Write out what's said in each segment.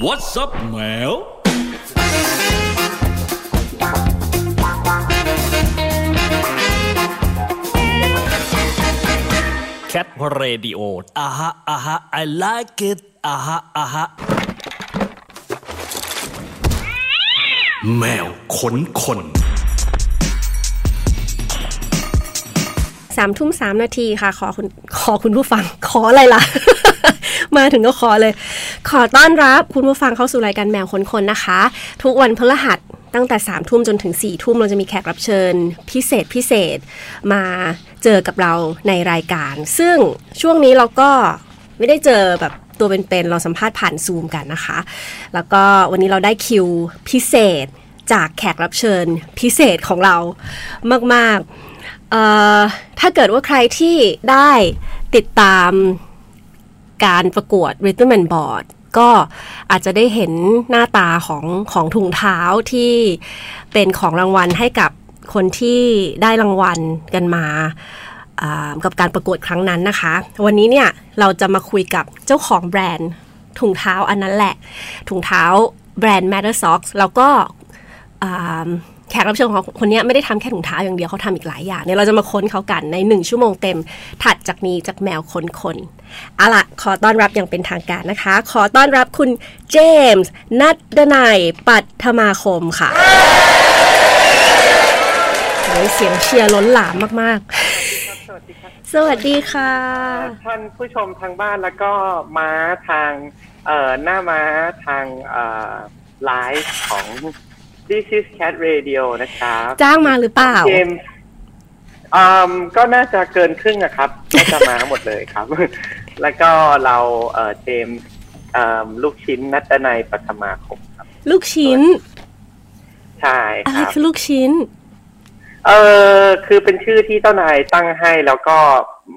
What's up แมว Cat Radio อะฮะอะฮะ I like it อะฮะอะฮะ แมวขนคนสามทุ่มสามนาทีค่ะ ขอคุณขอคุณผู้ฟัง ขออะไรล่ะ มาถึงก็ขอเลย ขอต้อนรับคุณผู้ฟังเข้าสู่รายการแมวคนคนนะคะ ทุกวันพฤหัสตั้งแต่3ามทุ่มจนถึง4ี่ทุ่มเราจะมีแขกรับเชิญ พิเศษพิเศษมาเจอกับเราในรายการ ซึ่งช่วงนี้เราก็ไม่ได้เจอแบบตัวเป็นๆเราสัมภาษณ์ผ่านซูมกันนะคะ แล้วก็วันนี้เราได้คิวพิเศษจากแขกรับเชิญพิเศษของเรามากๆถ้าเกิดว่าใครที่ได้ติดตาม การประกวด Rhythm and Board ก็อาจจะได้เห็นหน้าตาของของถุงเท้าที่เป็นของรางวัลให้กับคนที่ได้รางวัลกันมากับการประกวดครั้งนั้นนะคะ วันนี้เนี่ยเราจะมาคุยกับเจ้าของแบรนด์ถุงเท้าอันนั้นแหละ ถุงเท้าแบรนด์ Matter Socks แล้วก็ แขกรับเชิญของคนนี้ไม่ได้ทำแค่ถุงเท้าอย่างเดียวเขาทำอีกหลายอย่างเนี่ยเราจะมาค้นเขากันในหนึ่งชั่วโมงเต็ม ถัดจากนี้จากแมวค้นคนเอาละขอต้อนรับอย่างเป็นทางการนะคะ ขอต้อนรับคุณเจมส์นัดดนัยปัทมาคมค่ะโอ้ยเสียงเชียร์ล้นหลามมากสวัสดีครับสวัสดีค่ะ ท่านผู้ชมทางบ้านแล้วก็ม้าทางเอ่อหน้าม้าทางเอ่อไลฟ์ของ This is Cat Radio นะครับจ้างมาหรือเปล่าเจมส์อืมก็น่าจะเกินครึ่งอะครับน่าจะมาหมดเลยครับ แล้วก็เราเอ่อเจมส์เอ่อลูกชิ้นนัตนัยปัทมาคมครับ ลูกชิ้น ใช่อะคไรรับคือลูกชิ้น เออคือเป็นชื่อที่เจ้านายตั้งให้แล้วก็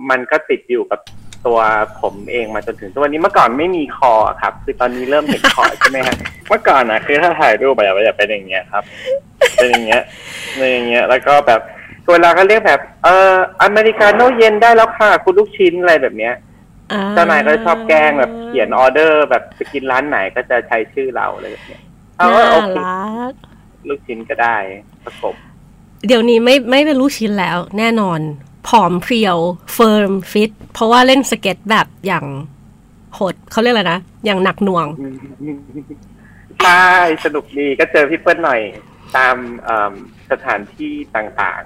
มันก็ติดอยู่กับ ตัวผมเองมาจนถึงตัวนี้เมื่อก่อนไม่มีคอครับ คือตอนนี้เริ่มเห็นคอใช่ไหมฮะเมื่อก่อนนะคือถ้าถ่ายรูปแบบจะเป็นอย่างเงี้ยครับ เป็นอย่างเงี้ยเป็นอย่างเงี้ย แล้วก็แบบเวลาก็เรียกแบบ เอออเมริกาโน่เย็นได้แล้วค่ะ คุณลูกชิ้นอะไรแบบเนี้ยเจ้านายก็ชอบแกล้งแบบเขียนออเดอร์แบบไปกินร้านไหนก็จะใช้ชื่อเราอะไรแบบเนี้ยเอาน่าโอเครักลูกชิ้นก็ได้ประกบเดี๋ยวนี้ไม่ไม่เป็นลูกชิ้นแล้ว แน่นอน ผอมเพรียว firm fit เพราะว่าเล่นสเก็ตแบบอย่างโหดเขาเรียกอะไรนะ อย่างหนักหน่วง ใช่ สนุกดีก็เจอพี่เปิ้ลหน่อยตามเอิ่มสถานที่ต่าง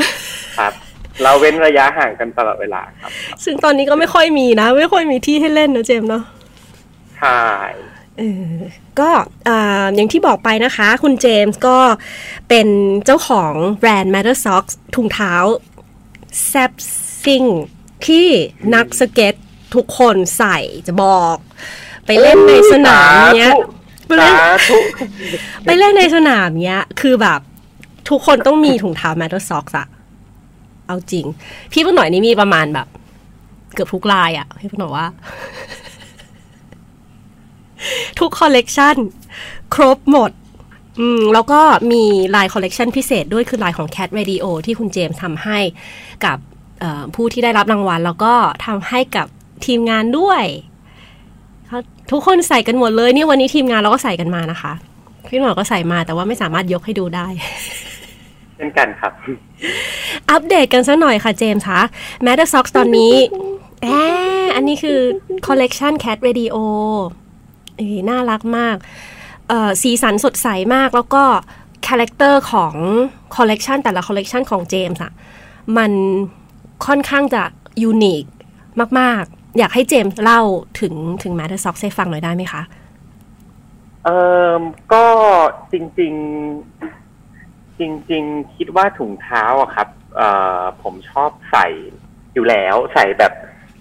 ๆ ครับ เราเว้นระยะห่างกันตลอดเวลาครับ ซึ่งตอนนี้ก็ไม่ค่อยมีนะ ไม่ค่อยมีที่ให้เล่นนะเจมส์เนาะใช่เออก็อ่าอย่างที่บอกไปนะคะ คุณเจมส์ก็เป็นเจ้าของแบรนด์ Matter Socks ถุงเท้า แซบซิงที่นักสเก็ตทุกคนใส่จะบอก ไปเล่นในสนามเนี้ยไปเล่นสาธุไปเล่นในสนามเนี้ย คือแบบทุกคนต้องมีถุงเท้า Matter Socks อะเอาจริง พี่ปุ้นหน่อยนี่มีประมาณแบบ เกือบทุกลายอะพี่ปุ้นหน่อยว่า ทุกคอลเลกชันครบหมด อืมแล้วก็มีลายคอลเลกชันพิเศษด้วยคือลายของ Cat Radio ที่คุณเจมส์ทำให้กับเอ่อผู้ที่ได้รับรางวัล แล้วก็ทำให้กับทีมงานด้วยเขาทุกคนใส่กันหมดเลยเนี่ยวันนี้ทีมงานเราก็ใส่กันมานะคะพี่หน่อยก็ใส่มาแต่ว่าไม่สามารถยกให้ดูได้ เช่นกันครับ อัปเดตกันสักหน่อยค่ะเจมส์คะ Matter Socks ตอนนี้แอบอันนี้คือคอลเลกชัน Cat Radio เอ้ยน่ารักมากเอ่อ สีสันสดใสมากแล้วก็คาแรคเตอร์ของคอลเลกชันแต่ละคอลเลกชันของเจมส์อะมันค่อนข้างจะ unique มาก ๆ อยากให้เจมส์เล่าถึงถึง Matter Socks ให้ฟังหน่อยได้ไหมคะ เออก็จริง ๆ จริง ๆ คิดว่าถุงเท้าอะครับ เออผมชอบใส่อยู่แล้ว ใส่แบบ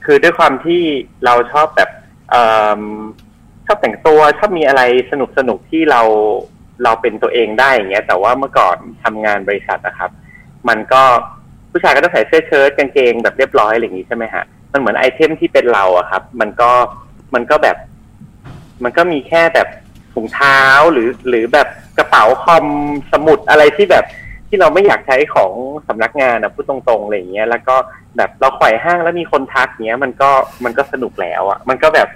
คือด้วยความที่เราชอบแบบ เออ อบแต่งตัวชอบมีอะไรสนุกสนุกที่เราเราเป็นตัวเองได้อย่างเงี้ย แต่ว่าเมื่อก่อนทำงานบริษัทนะครับ มันก็ผู้ชายก็ต้องใส่เสื้อเชิ้ตกางเกงแบบเรียบร้อยอะไรอย่างงี้ใช่ไหมฮะมันเหมือนไอเทมที่เป็นเราอะครับ มันก็มันก็แบบ มันก็มีแค่แบบถุงเท้าหรือหรือแบบกระเป๋าคอมสมุดอะไรที่แบบที่เราไม่อยากใช้ของสำนักงานนะพูดตรงๆอะไรอย่างเงี้ย แล้วก็แบบเราไขว่ห้างแล้วมีคนทักเงี้ย มันก็มันก็สนุกแล้วอะมันก็แบบ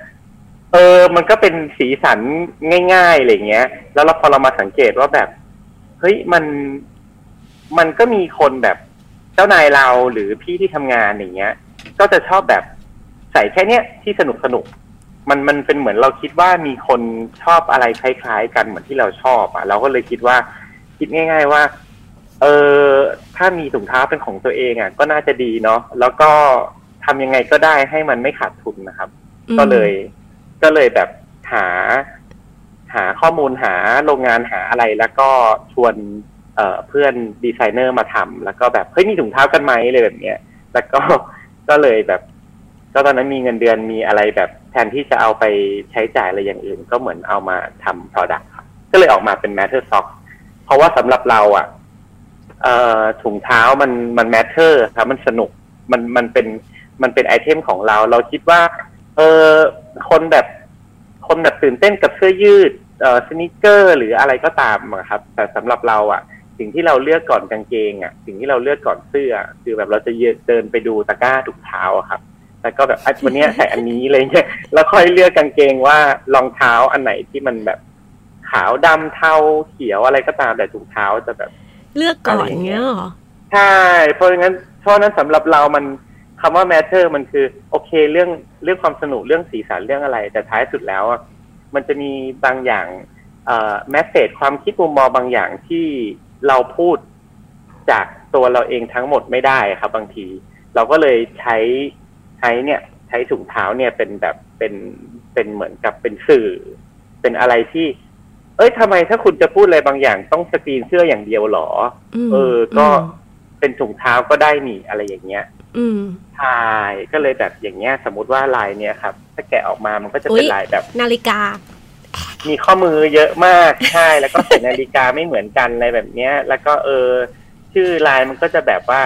เอเออ มันก็เป็นสีสันง่ายๆอะไรเงี้ย แล้วเราพอเรามาสังเกตว่าแบบ เฮ้ยมันมันก็มีคนแบบเจ้านายเราหรือพี่ที่ทำงานอย่างเงี้ย ก็จะชอบแบบใส่แค่เนี้ยที่สนุกสนุกมันมันเป็นเหมือนเราคิดว่ามีคนชอบอะไรคล้าย ๆ กันเหมือนที่เราชอบอะเราก็เลยคิดว่า คิดง่าย ๆว่า เออถ้ามีถุงเท้าเป็นของตัวเองอะ ก็น่าจะดีเนาะแล้วก็ทำยังไงก็ได้ให้มันไม่ขาดทุนนะครับ ก็เลย ก็เลยแบบหา หาข้อมูลหาโรงงานหาอะไรแล้วก็ชวนเเพื่อนดีไซเนอร์มาทำแล้วก็แบบเฮ้ยมีถุงเท้ากันไหมเลยแบบเนี้ย แล้วก็ก็เลยแบบ ก็ตอนนั้นมีเงินเดือนมีอะไรแบบแทนที่จะเอาไปใช้จ่ายอะไรอย่างอื่น ก็เหมือนเอามาทำ product ครับก็เลยออกมาเป็น matter sock เพราะว่าสำหรับเราอะเอ่อถุงเท้ามันมัน matter ครับมันสนุกมันมันเป็นมันเป็นไอเทมของเรา เราคิดว่า เออคนแบบคนแบบตื่นเต้นกับเสื้อยืดเอ่อสนิเกอร์หรืออะไรก็ตามอะครับ แต่สำหรับเราอะ สิ่งที่เราเลือกก่อนกางเกงอะ สิ่งที่เราเลือกก่อนเสื้อ คือแบบเราจะเดินไปดูตะกร้าถุงเท้าอะครับแล้วก็แบบอะวันเนี้ยใส่อันนี้อะไรเงี้ยแล้วค่อยเลือกกางเกงว่ารองเท้าอันไหนที่มันแบบขาวดำเทาเขียวอะไรก็ตามแต่ถุงเท้าจะแบบ เลือกก่อนเงี้ยเหรอใช่เพราะงั้นเพราะนั้นสำหรับเรามัน คำว่า matter มันคือโอเคเรื่องเรื่องความสนุกเรื่องสีสันเรื่องอะไร แต่ท้ายสุดแล้วอะมันจะมีบางอย่างเอ่อแมสเซจความคิดมุมมองบางอย่างที่เราพูดจากตัวเราเองทั้งหมดไม่ได้ครับ บางที เราก็เลยใช้ใช้เนี่ย ใช้ถุงเท้าเนี่ยเป็นแบบเป็นเป็นเหมือนกับเป็นสื่อ เป็นอะไรที่ เอ้ยทำไมถ้าคุณจะพูดอะไรบางอย่างต้องสกรีนเสื้ออย่างเดียวหรอมเออ ก็ เป็นถุงเท้าก็ได้หนีอะไรอย่างเงี้ย อืมใช่ก็เลยแบบอย่างเงี้ย สมมติว่าลายเนี้ยครับ ถ้าแกะออกมามันก็จะอุ๊เป็นยลายแบบ นาฬิกา มีข้อมือเยอะมากใช่แล้วก็ใส่นาฬิกาไม่เหมือนกันอะไรแบบเนี้ย แล้วก็เออ ชื่อลายมันก็จะแบบว่า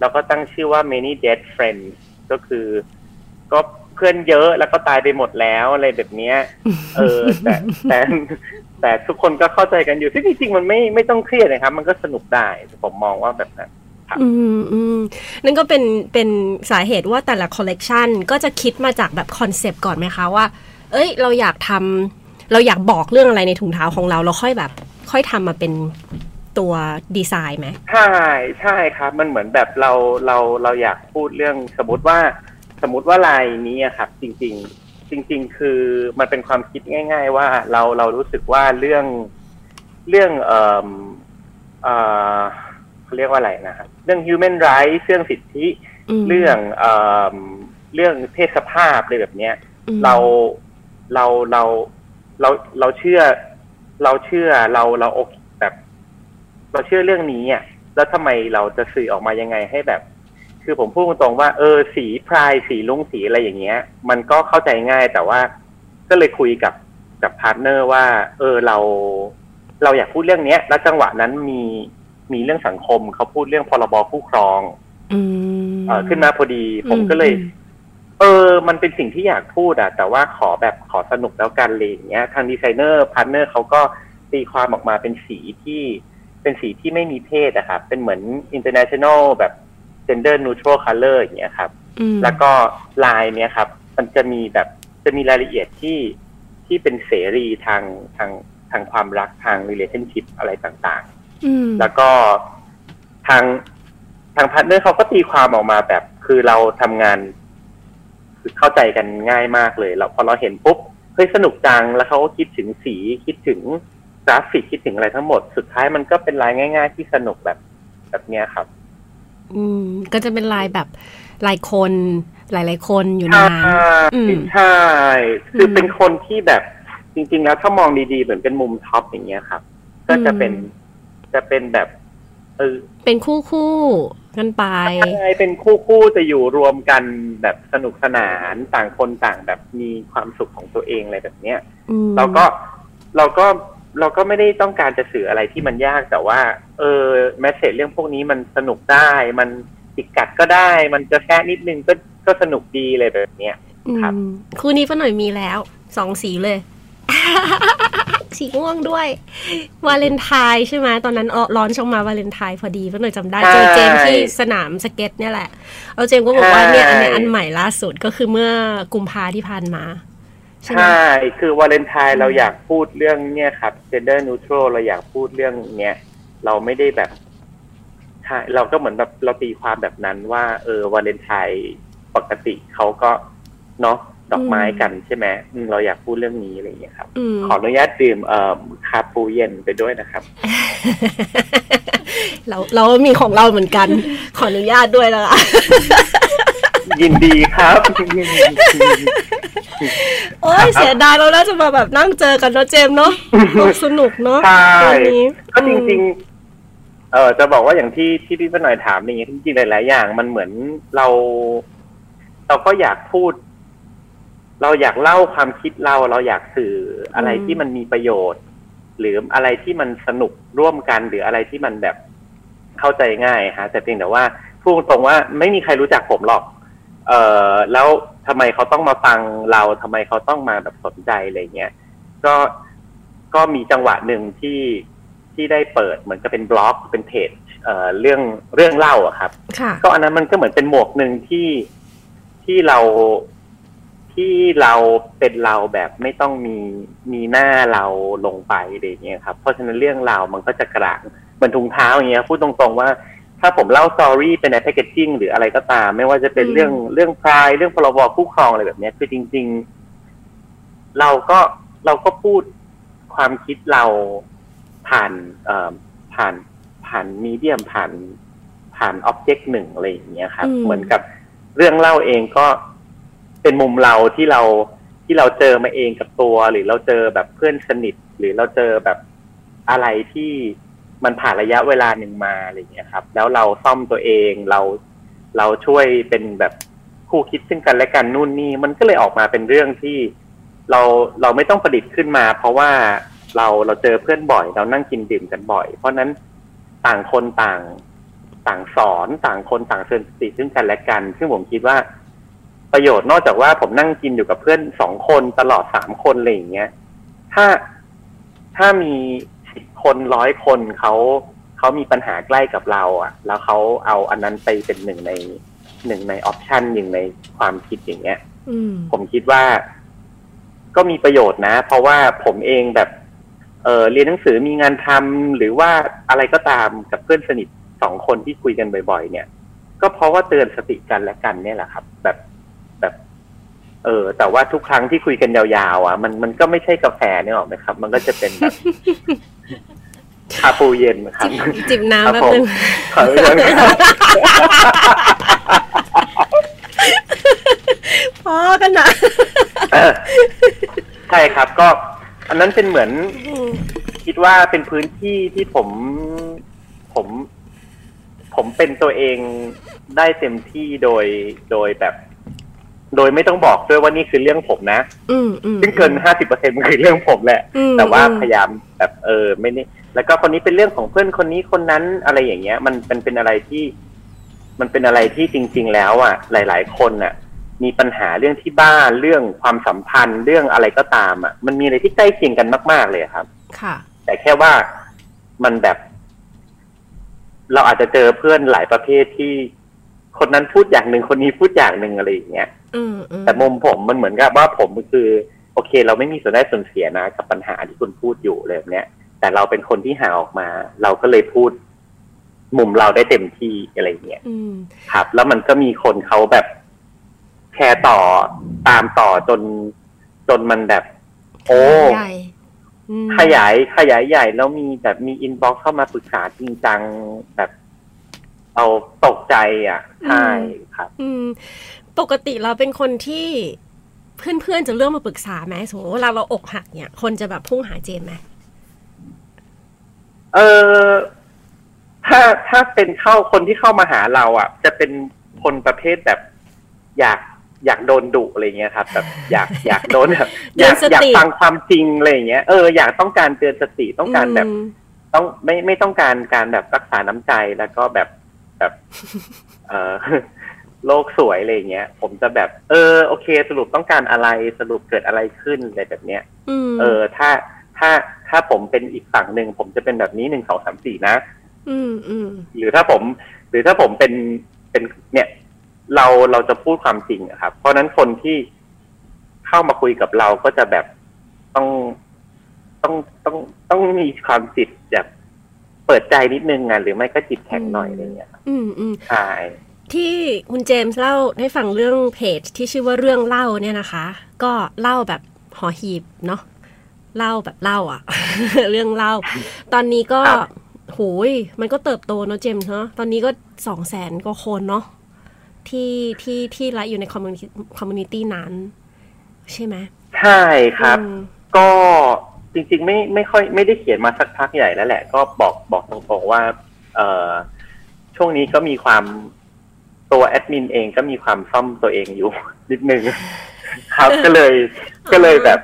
เราก็ตั้งชื่อว่า many dead friends ก็คือ ก็เพื่อนเยอะแล้วก็ตายไปหมดแล้วอะไรแบบเนี้ย เออ แต่แต่แต่ทุกคนก็เข้าใจกันอยู่ซึ่งจริงๆมันไม่ไม่ต้องเครียดนะครับ มันก็สนุกได้ผมมองว่าแบบนั้น อืมอืมนั่นก็เป็นเป็นสาเหตุว่าแต่ละคอลเลกชันก็จะคิดมาจากแบบคอนเซปต์ก่อนไหมคะว่า เอ้ย เราอยากทำเราอยากบอกเรื่องอะไรในถุงเท้าของเรา เราค่อยแบบ ค่อยทำมาเป็นตัวดีไซน์ไหมใช่ใช่ครับ มันเหมือนแบบเราเราเราอยากพูดเรื่องสมมติว่า สมมติว่าลายนี้อะครับ จริง ๆ จริง ๆ คือมันเป็นความคิดง่าย ๆ ว่าเราเรารู้สึกว่าเรื่องเรื่องเอ่อเอ่อ เขาเรียกว่าอะไรนะครับเรื่อง human rights เรื่องสิทธิอืมเรื่องเอ่อเรื่องเพศสภาพอะไรแบบเนี้ยอืมเราเราเราเราเราเชื่อ เราเชื่อเราเราโอเคแบบ เราเชื่อเรื่องนี้อะแล้วทำไมเราจะสื่อออกมายังไงให้แบบ คือผมพูดตรงๆว่าเออสี pride สีรุ้งสีอะไรอย่างเงี้ย มันก็เข้าใจง่ายแต่ว่าก็เลยคุยกับกับพาร์ทเนอร์ว่า เออเรา เราอยากพูดเรื่องเนี้ย แล้วจังหวะนั้นมี มีเรื่องสังคมเขาพูดเรื่องพรบคู่ครองอืมเออขึ้นมาพอดี ผมก็เลยอืมเออ มันเป็นสิ่งที่อยากพูดอะแต่ว่าขอแบบขอสนุกแล้วกันเลยอย่างเงี้ย ทางดีไซเนอร์พาร์ทเนอร์เขาก็ตีความออกมาเป็นสีที่เป็นสีที่ไม่มีเพศอะครับ เป็นเหมือน international แบบ gender neutral color อย่างเงี้ยครับอืมแล้วก็ลายเนี้ยครับ มันจะมีแบบจะมีรายละเอียดที่ที่เป็นเสรีทางทางทางความรักทาง relationship อะไรต่างๆอืม แล้วก็ทางทางพาร์ทเนอร์เขาก็ตีความออกมาแบบ คือเราทำงาน คือเข้าใจกันง่ายมากเลยเราพอเราเห็นปุ๊บเฮ้ยสนุกจังแล้วเขาก็คิดถึงสีคิดถึงกราฟิกคิดถึงอะไรทั้งหมด สุดท้ายมันก็เป็นลายง่าย ๆ ที่สนุกแบบแบบเนี้ยครับ อืม ก็จะเป็นลายแบบลายคน หลาย ๆ คนอยู่ในใช่นั้นอืมใช่คืออืมเป็นคนที่แบบจริง ๆ แล้วถ้ามองดีๆ เหมือนเป็นมุม top อย่างเงี้ยครับ ก็จะเป็นอืม จะเป็นแบบเออเป็นคู่คู่ๆกันไปใช่เป็นคู่คู่ๆจะอยู่รวมกันแบบสนุกสนานต่างคนต่างแบบมีความสุขของตัวเองอะไรแบบเนี้ยอืมเราก็เราก็เราก็ไม่ได้ต้องการจะสื่ออะไรที่มันยากแต่ว่า เออ message เรื่องพวกนี้มันสนุกได้ มันจิกกัดก็ได้ มันจะแค่นิดนึงก็ก็สนุกดีเลยแบบเนี้ยครับอืมคู่นี้ป้าหน่อยมีแล้วสองสีเลย สีม่วงด้วย วาเลนไทน์ใช่ไหมตอนนั้นเออ launch มาวาเลนไทน์พอดีป้าหน่อยจำได้เจอเจมส์ที่สนามสเก็ตเนี่ยแหละ เอาเจมส์ก็บอกว่าเนี่ยอันเนี้ยอันใหม่ล่าสุดก็คือเมื่อกุมภาที่ผ่านมาใช่ไหมใช่คือวาเลนไทน์เราอยากพูดเรื่องเนี่ยครับ gender neutral เราอยากพูดเรื่องเนี้ยเราไม่ได้แบบใช่เราก็เหมือนแบบเราตีความแบบนั้นว่า เออวาเลนไทน์ปกติเขาก็เนาะ ดอกไม้กันใช่ไหมอืมเราอยากพูดเรื่องนี้อะไรอย่างเงี้ยครับอืมขออนุญาตดื่มเอ่อคาปูเย็นไปด้วยนะครับ เราเรามีของเราเหมือนกัน ขออนุญาตด้วยแล้วล่ะยินดีครับโอ้ยเสียดายเราน่าจะมาแบบนั่งเจอกันเนาะเจมส์เนาะโอ้สนุกเนาะใช่วันนี้ก็จริงๆ เออจะบอกว่าอย่างที่ที่พี่ป้าหน่อยถามอย่างเงี้ยจริงๆหลายๆอย่าง มันเหมือนเรา เราก็อยากพูด เราอยากเล่าความคิดเราเราอยากสื่ออะไรที่มันมีประโยชน์ หรืออะไรที่มันสนุกร่วมกันหรืออะไรที่มันแบบเข้าใจง่ายฮะ แต่เพียงแต่ว่าพูดตรงๆว่าไม่มีใครรู้จักผมหรอก เออแล้วทำไมเขาต้องมาฟังเราทำไมเขาต้องมาแบบสนใจอะไรเงี้ยก็ก็มีจังหวะหนึ่งที่ที่ได้เปิดเหมือนกับเป็นบล็อกเป็นเพจเอ่อเรื่องเรื่องเล่าอะครับค่ะก็อันนั้นมันก็เหมือนเป็นหมวกหนึ่งที่ที่เรา ที่เราเป็นเราแบบไม่ต้องมีมีหน้าเราลงไปอะไรอย่างเงี้ยครับเพราะฉะนั้นเรื่องราวมันก็จะกระางเหมือนถุงเท้าอย่างเงี้ยพูดตรงๆว่าถ้าผมเล่าสตอรี่เป็นในแพคเกจจิ้งหรืออะไรก็ตาม ไม่ว่าจะเป็นอืมเรื่องเรื่องพรายเรื่องพรบคู่ครองอะไรแบบเนี้ยคือจริง ๆ เราก็เราก็พูดความคิดเราผ่านเอ่อผ่านผ่านมีเดียมผ่านผ่านอ็อบเจกต์หนึ่งอะไรอย่างเงี้ยครับอืมเหมือนกับเรื่องเล่าเองก็ เป็นมุมเราที่เราที่เราเจอมาเองกับตัว หรือเราเจอแบบเพื่อนสนิท หรือเราเจอแบบอะไรที่มันผ่านระยะเวลาหนึ่งมาอะไรอย่างเงี้ยครับ แล้วเราซ่อมตัวเองเราเราช่วยเป็นแบบคู่คิดซึ่งกันและกันนู่นนี่มันก็เลยออกมาเป็นเรื่องที่เราเราไม่ต้องประดิษฐ์ขึ้นมา เพราะว่าเราเราเจอเพื่อนบ่อย เรานั่งกินดื่มกันบ่อย เพราะนั้นต่างคนต่างต่างสอนต่างคนต่างเตือนสติซึ่งกันและกัน ซึ่งผมคิดว่า ประโยชน์นอกจากว่าผมนั่งกินอยู่กับเพื่อนสองคนตลอดสามคนอะไรอย่างเงี้ย ถ้าถ้ามีสิบคนร้อยคนเขาเขามีปัญหาใกล้กับเรา อะ แล้วเขาเอาอันนั้นไปเป็นหนึ่งในหนึ่งในออปชันหนึ่งในความคิดอย่างเงี้ยอืมผมคิดว่าก็มีประโยชน์นะ เพราะว่าผมเองแบบ เออเรียนหนังสือมีงานทำหรือว่าอะไรก็ตามกับเพื่อนสนิทสองคนที่คุยกันบ่อย ๆ เนี่ย ก็เพราะว่าเตือนสติกันและกันเนี่ยแหละครับ แบบแบบ เออ แต่ว่าทุกครั้งที่คุยกันยาวๆอะ มันมันก็ไม่ใช่กาแฟเนี่ยหรอกไหมครับ มันก็จะเป็นแบบคาปูเย็นครับ จิบจิบน้ำครับแป๊บผมนึงขออนุญาตครับพอกันนะเออใช่ครับ ก็ อันนั้นเป็นเหมือน คิดว่าเป็นพื้นที่ที่ผม ผม ผมเป็นตัวเองได้เต็มที่โดยโดยแบบ โดยไม่ต้องบอกด้วยว่านี่คือเรื่องผมนะอืมอืมซึ่งเกินห้าสิบเปอร์เซ็นมันคือเรื่องผมแหละอืมแต่ว่าอืมพยายามแบบเออไม่ได้แล้วก็คนนี้เป็นเรื่องของเพื่อนคนนี้คนนั้นอะไรอย่างเงี้ย มันมันเป็นอะไรที่ มันเป็นอะไรที่จริง ๆ แล้วอะ หลาย ๆ คนอะ มีปัญหาเรื่องที่บ้านเรื่องความสัมพันธ์เรื่องอะไรก็ตามอะ มันมีอะไรที่ใกล้เคียงกันมาก ๆ เลยครับ ค่ะ แต่แค่ว่ามันแบบ เราอาจจะเจอเพื่อนหลายประเภทที่ คนนั้นพูดอย่างหนึ่งคนนี้พูดอย่างหนึ่งอะไรอย่างเงี้ยอืมอืมแต่มุมผมมันเหมือนกับว่าผมคือ โอเค เราไม่มีส่วนได้ส่วนเสียนะ กับปัญหาที่คุณพูดอยู่เลยแบบเนี้ย แต่เราเป็นคนที่หาออกมา เราก็เลยพูด มุมเราได้เต็มที่อะไรอย่างเงี้ยอืมครับ แล้วมันก็มีคนเขาแบบแชร์ต่อตามต่อจน จนมันแบบ โอ้ใหญ่อืมขยายขยายใหญ่แล้วมีแบบมีอินบ็อกเข้ามาปรึกษาจริงจังแบบ เอาตกใจอะใช่ครับ อืม ปกติเราเป็นคนที่เพื่อนๆจะเรื่องมาปรึกษาไหมสมมติเวลาเราอกหักเนี่ย คนจะแบบพุ่งหาเจมไหมเออถ้าถ้าเป็นเข้าคนที่เข้ามาหาเราอะ จะเป็นคนประเภทแบบ อยากอยากโดนดุอะไรเงี้ยครับแบบอยากอยากโดนแบบอยากอยากฟังความจริงอะไรอย่างเงี้ยเอออยากต้องการเตือนสติต้องการแบบอืมต้องไม่ไม่ต้องการการแบบรักษาน้ำใจแล้วก็แบบ แบบเออโลกสวยอะไรอย่างเงี้ย ผมจะแบบ เออ โอเค สรุปต้องการอะไรสรุปเกิดอะไรขึ้นอะไรแบบเนี้ยอืมเออ ถ้าถ้าถ้าผมเป็นอีกฝั่งหนึ่งผมจะเป็นแบบนี้หนึ่งสองสามสี่นะอืมอืมหรือถ้าผม หรือถ้าผมเป็นเป็นเนี่ย เราเราจะพูดความจริงอะครับ เพราะฉะนั้นคนที่เข้าเข้ามาคุยกับเราก็จะแบบต้องต้องต้องต้องมีความจิตแบบ เปิดใจนิดนึงอะหรือไม่ก็จิตแข็งหน่อยอะไรเงี้ยครับอืมอืมใช่ที่คุณเจมส์เล่าให้ฟังเรื่องเพจที่ชื่อว่าเรื่องเล่าเนี่ยนะคะ ก็เล่าแบบหอหีบเนาะเล่าแบบเล่าอะเรื่องเล่า ตอนนี้ก็โหยมันก็เติบโตเนาะเจมส์เนาะตอนนี้ก็สองแสนกว่าคนเนาะที่ที่ที่ไลฟ์อยู่ใน community community นั้น ใช่ไหมใช่ครับอืมก็ จริงๆไม่ไม่ค่อยไม่ได้เขียนมาสักพักใหญ่แล้วแหละ ก็บอกบอกตรงๆว่า เอ่อช่วงนี้ก็มีความตัวแอดมินเองก็มีความซ่อมตัวเองอยู่ นิดนึงครับก็เลยก็เลยแบบ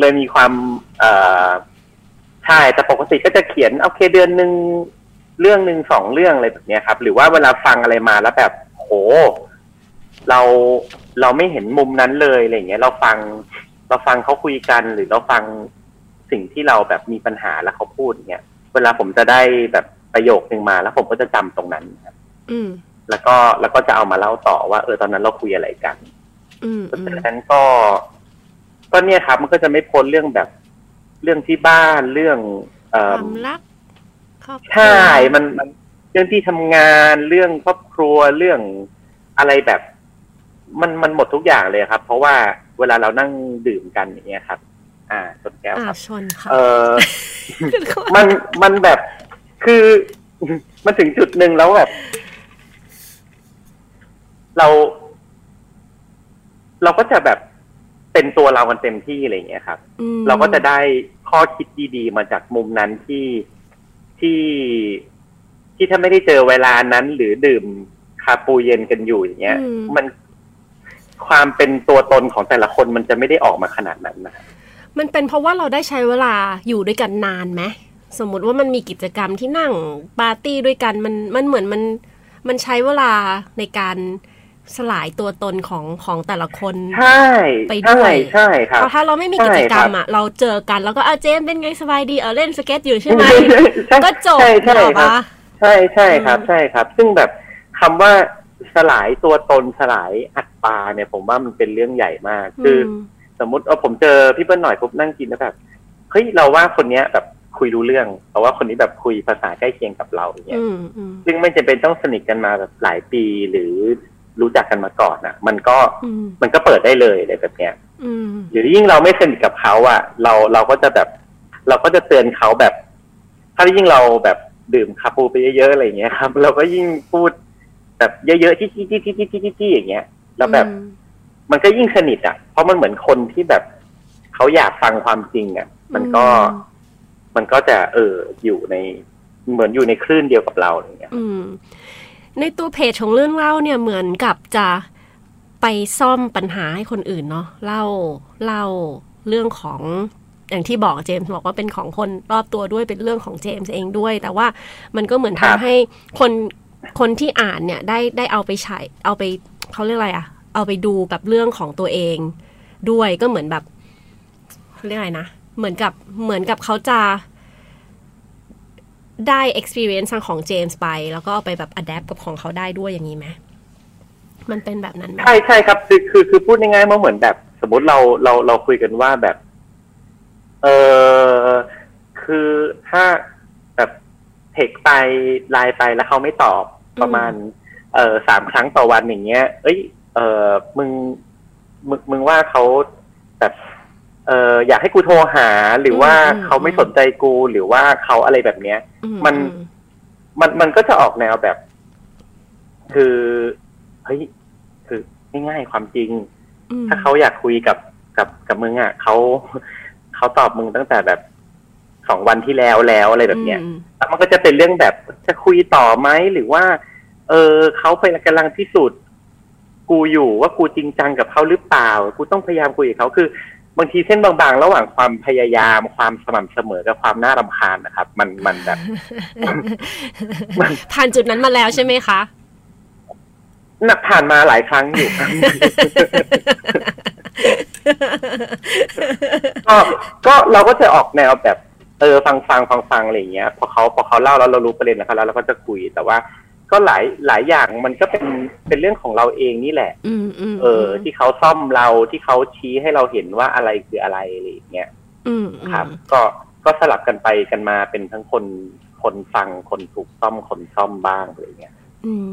เลยมีความ เอ่อใช่แต่ปกติก็จะเขียนโอเคเดือนหนึ่งเรื่องหนึ่งสองเรื่องอะไรแบบเนี้ยครับ หรือว่าเวลาฟังอะไรมาแล้วแบบโห เราเราไม่เห็นมุมนั้นเลยอะไรอย่างเงี้ย เราฟังเราฟังเขาคุยกันหรือเราฟัง สิ่งที่เราแบบมีปัญหาแล้วเขาพูดอย่างเงี้ยเวลาผมจะได้แบบประโยคนึงมา แล้วผมก็จะจำตรงนั้นครับอืมแล้วก็แล้วก็จะเอามาเล่าต่อว่า เออตอนนั้นเราคุยอะไรกันอืมเพราะอืมฉะนั้นก็ ก็เนี่ยครับ มันก็จะไม่พ้นเรื่องแบบเรื่องที่บ้านเรื่องเอ่คอวามรักครอบครัวใช่มันมันเรื่องที่ทำงานเรื่องครอบครัวเรื่องอะไรแบบ มันมันหมดทุกอย่างเลยครับ เพราะว่าเวลาเรานั่งดื่มกันอย่างเงี้ยครับ อ่า ชนแก้วอ่าครับชนค่ะเออมันมันแบบคือมันถึงจุดหนึ่งแล้วแบบ เรา เราก็จะแบบเป็นตัวเรากันเต็มที่อะไรอย่างเงี้ยครับอืมเราก็จะได้ข้อคิดดีๆมาจากมุมนั้นที่ที่ที่ถ้าไม่ได้เจอเวลานั้น หรือดื่มคาปูเย็นกันอยู่อย่างเงี้ยอืมมันความเป็นตัวตนของแต่ละคนมันจะไม่ได้ออกมาขนาดนั้นนะ มันเป็นเพราะว่าเราได้ใช้เวลาอยู่ด้วยกันนานไหมสมมุติว่ามันมีกิจกรรมที่นั่งปาร์ตี้ด้วยกันมันมันเหมือนมันมันใช้เวลาในการสลายตัวตนของของแต่ละคนใช่ไปด้ใช่วยใช่ครับเพราะถ้าเราไม่มีกิจกรรมอะเราเจอกันแล้วก็อาเจมส์เป็นไงสบายดีเออเล่นสเก็ตอยู่ใช่ไหมก็จบใช่ใช่หรอครับปะใช่ใช่ครับอืมใช่ครับ ซึ่งแบบคำว่าสลายตัวตนสลายอัตตาเนี่ย ผมว่ามันเป็นเรื่องใหญ่มาก คืออม สมมติเออผมเจอพี่เปิ้ลหน่อยปุ๊บนั่งกินแล้วแบบเฮ้ยเราว่าคนเนี้ยแบบคุยรู้เรื่องเพราะว่าคนนี้แบบคุยภาษาใกล้เคียงกับเราอย่างเงี้ยอืมอืมซึ่งไม่จำเป็นต้องสนิทกันมาแบบหลายปีหรือรู้จักกันมาก่อนอะมันก็อืมมันก็เปิดได้เลยอะไรแบบเนี้ยอืมหรือยิ่งเราไม่สนิทกับเขาอะเราเราก็จะแบบ เราก็จะเตือนเขาแบบ ถ้ายิ่งเราแบบดื่มคาปูไปเยอะๆอะไรอย่างเงี้ยครับ เราก็ยิ่งพูดแบบเยอะๆที่ที่ที่ที่ที่ที่ที่อย่างเงี้ยแล้วแบบอื มมันก็ยิ่งสนิทอะ เพราะมันเหมือนคนที่แบบเขาอยากฟังความจริงอะ มันก็อืมมันก็จะเอออยู่ในเหมือนอยู่ในคลื่นเดียวกับเราอย่างเงี้ยอืมในตัวเพจของเรื่องเล่าเนี่ยเหมือนกับจะไปซ่อมปัญหาให้คนอื่นเนาะเล่าเล่าเรื่องของอย่างที่บอกเจมส์บอกว่าเป็นของคนรอบตัวด้วยเป็นเรื่องของเจมส์เองด้วย แต่ว่ามันก็เหมือนครัทำบให้คนคนที่อ่านเนี่ยได้ได้เอาไปใช้เอาไปเขาเรียกอะไรอะ เอาไปดูกับเรื่องของตัวเองด้วยก็เหมือนแบบเขาเรียกอะไรนะ เหมือนกับเหมือนกับเขาจะได้ experience ทางของเจมส์ไป แล้วก็เอาไปแบบ adapt กับของเขาได้ด้วยอย่างนี้ไหมมันเป็นแบบนั้นไหมใช่ใช่ครับ คือคือคือพูดง่ายๆว่าเหมือนแบบ สมมติเราเราเราคุยกันว่าแบบ เออคือถ้าแบบเทคไปไลน์ไปแล้วเขาไม่ตอบประมาณ เออสามครั้งต่อวันอย่างเงี้ย เอ้ย เออมึงมึงมึงว่าเขาแบบเอออยากให้กูโทรหาหรือว่าอืมเขาไม่สนใจกูหรือว่าเขาอะไรแบบเนี้ยอืมันมันมันก็จะออกแนวแบบ คือเฮ้ยคือง่ายๆความจริงอืมถ้าเขาอยากคุยกับกับกับมึงอะเขาเขาตอบมึงตั้งแต่แบบสองวันที่แล้วแล้วอะไรแบบเนี้ยอืมแล้วมันก็จะเป็นเรื่องแบบจะคุยต่อไหมหรือว่า เออเขาไปกำลังพิสูจน์ กูอยู่ว่ากูจริงจังกับเขาหรือเปล่า กูต้องพยายามคุยกับเขาคือบางทีเส้นบางๆ ระหว่างความพยายามความสม่ำเสมอกับความน่ารำคาญนะครับ มันมันแบบผ่านจุดนั้นมาแล้วใช่ไหมคะหนักผ่านมาหลายครั้งอยู่ครับก็ก็เราก็จะออกแนวแบบ เออฟังฟังฟังฟังอะไรอย่างเงี้ยพอเขาพอเขาเล่าแล้วเรารู้ประเด็นนะครับแล้วเราก็จะคุยแต่ว่า ก็หลายหลายอย่างมันก็เป็นเป็นเรื่องของเราเองนี่แหละอืมอืมเออ ที่เขาซ่อมเราที่เขาชี้ให้เราเห็นว่าอะไรคืออะไรอะไรอย่างเงี้ยอืมครับ ก็ก็สลับกันไปกันมาเป็นทั้งคนคนฟังคนถูกซ่อมคนซ่อมบ้างอะไรเงี้ยอืม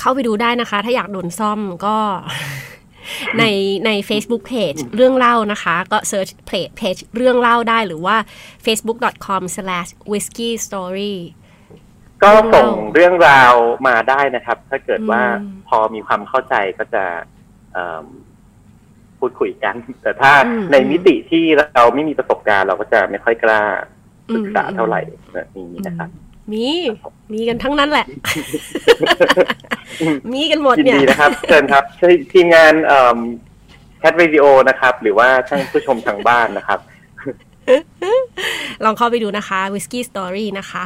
เข้าไปดูได้นะคะ ถ้าอยากโดนซ่อมก็ในใน Facebook Page เรื่องเล่านะคะ ก็เซิร์ชเพจเพจเรื่องเล่าได้หรือว่า facebook.com/whiskeystory ก็ส่งเรื่องราวมาได้นะครับ ถ้าเกิดว่าอืมพอมีความเข้าใจก็จะเอิ่มพูดคุยกัน แต่ถ้าอืมในมิติที่เราไม่มีประสบการณ์ เราก็จะไม่ค่อยกล้าปรึกษาอืมเท่าไหร่แบบนี้นะครับมี มีกันทั้งนั้นแหละ มีกันหมดยินเนี่ยดีนะครับเชิญครับใช่ทีมงานแคทวิดีโอนะครับ หรือว่าท่านผู้ชมทางบ้านนะครับ ลองเข้าไปดูนะคะ Whiskey Story นะคะ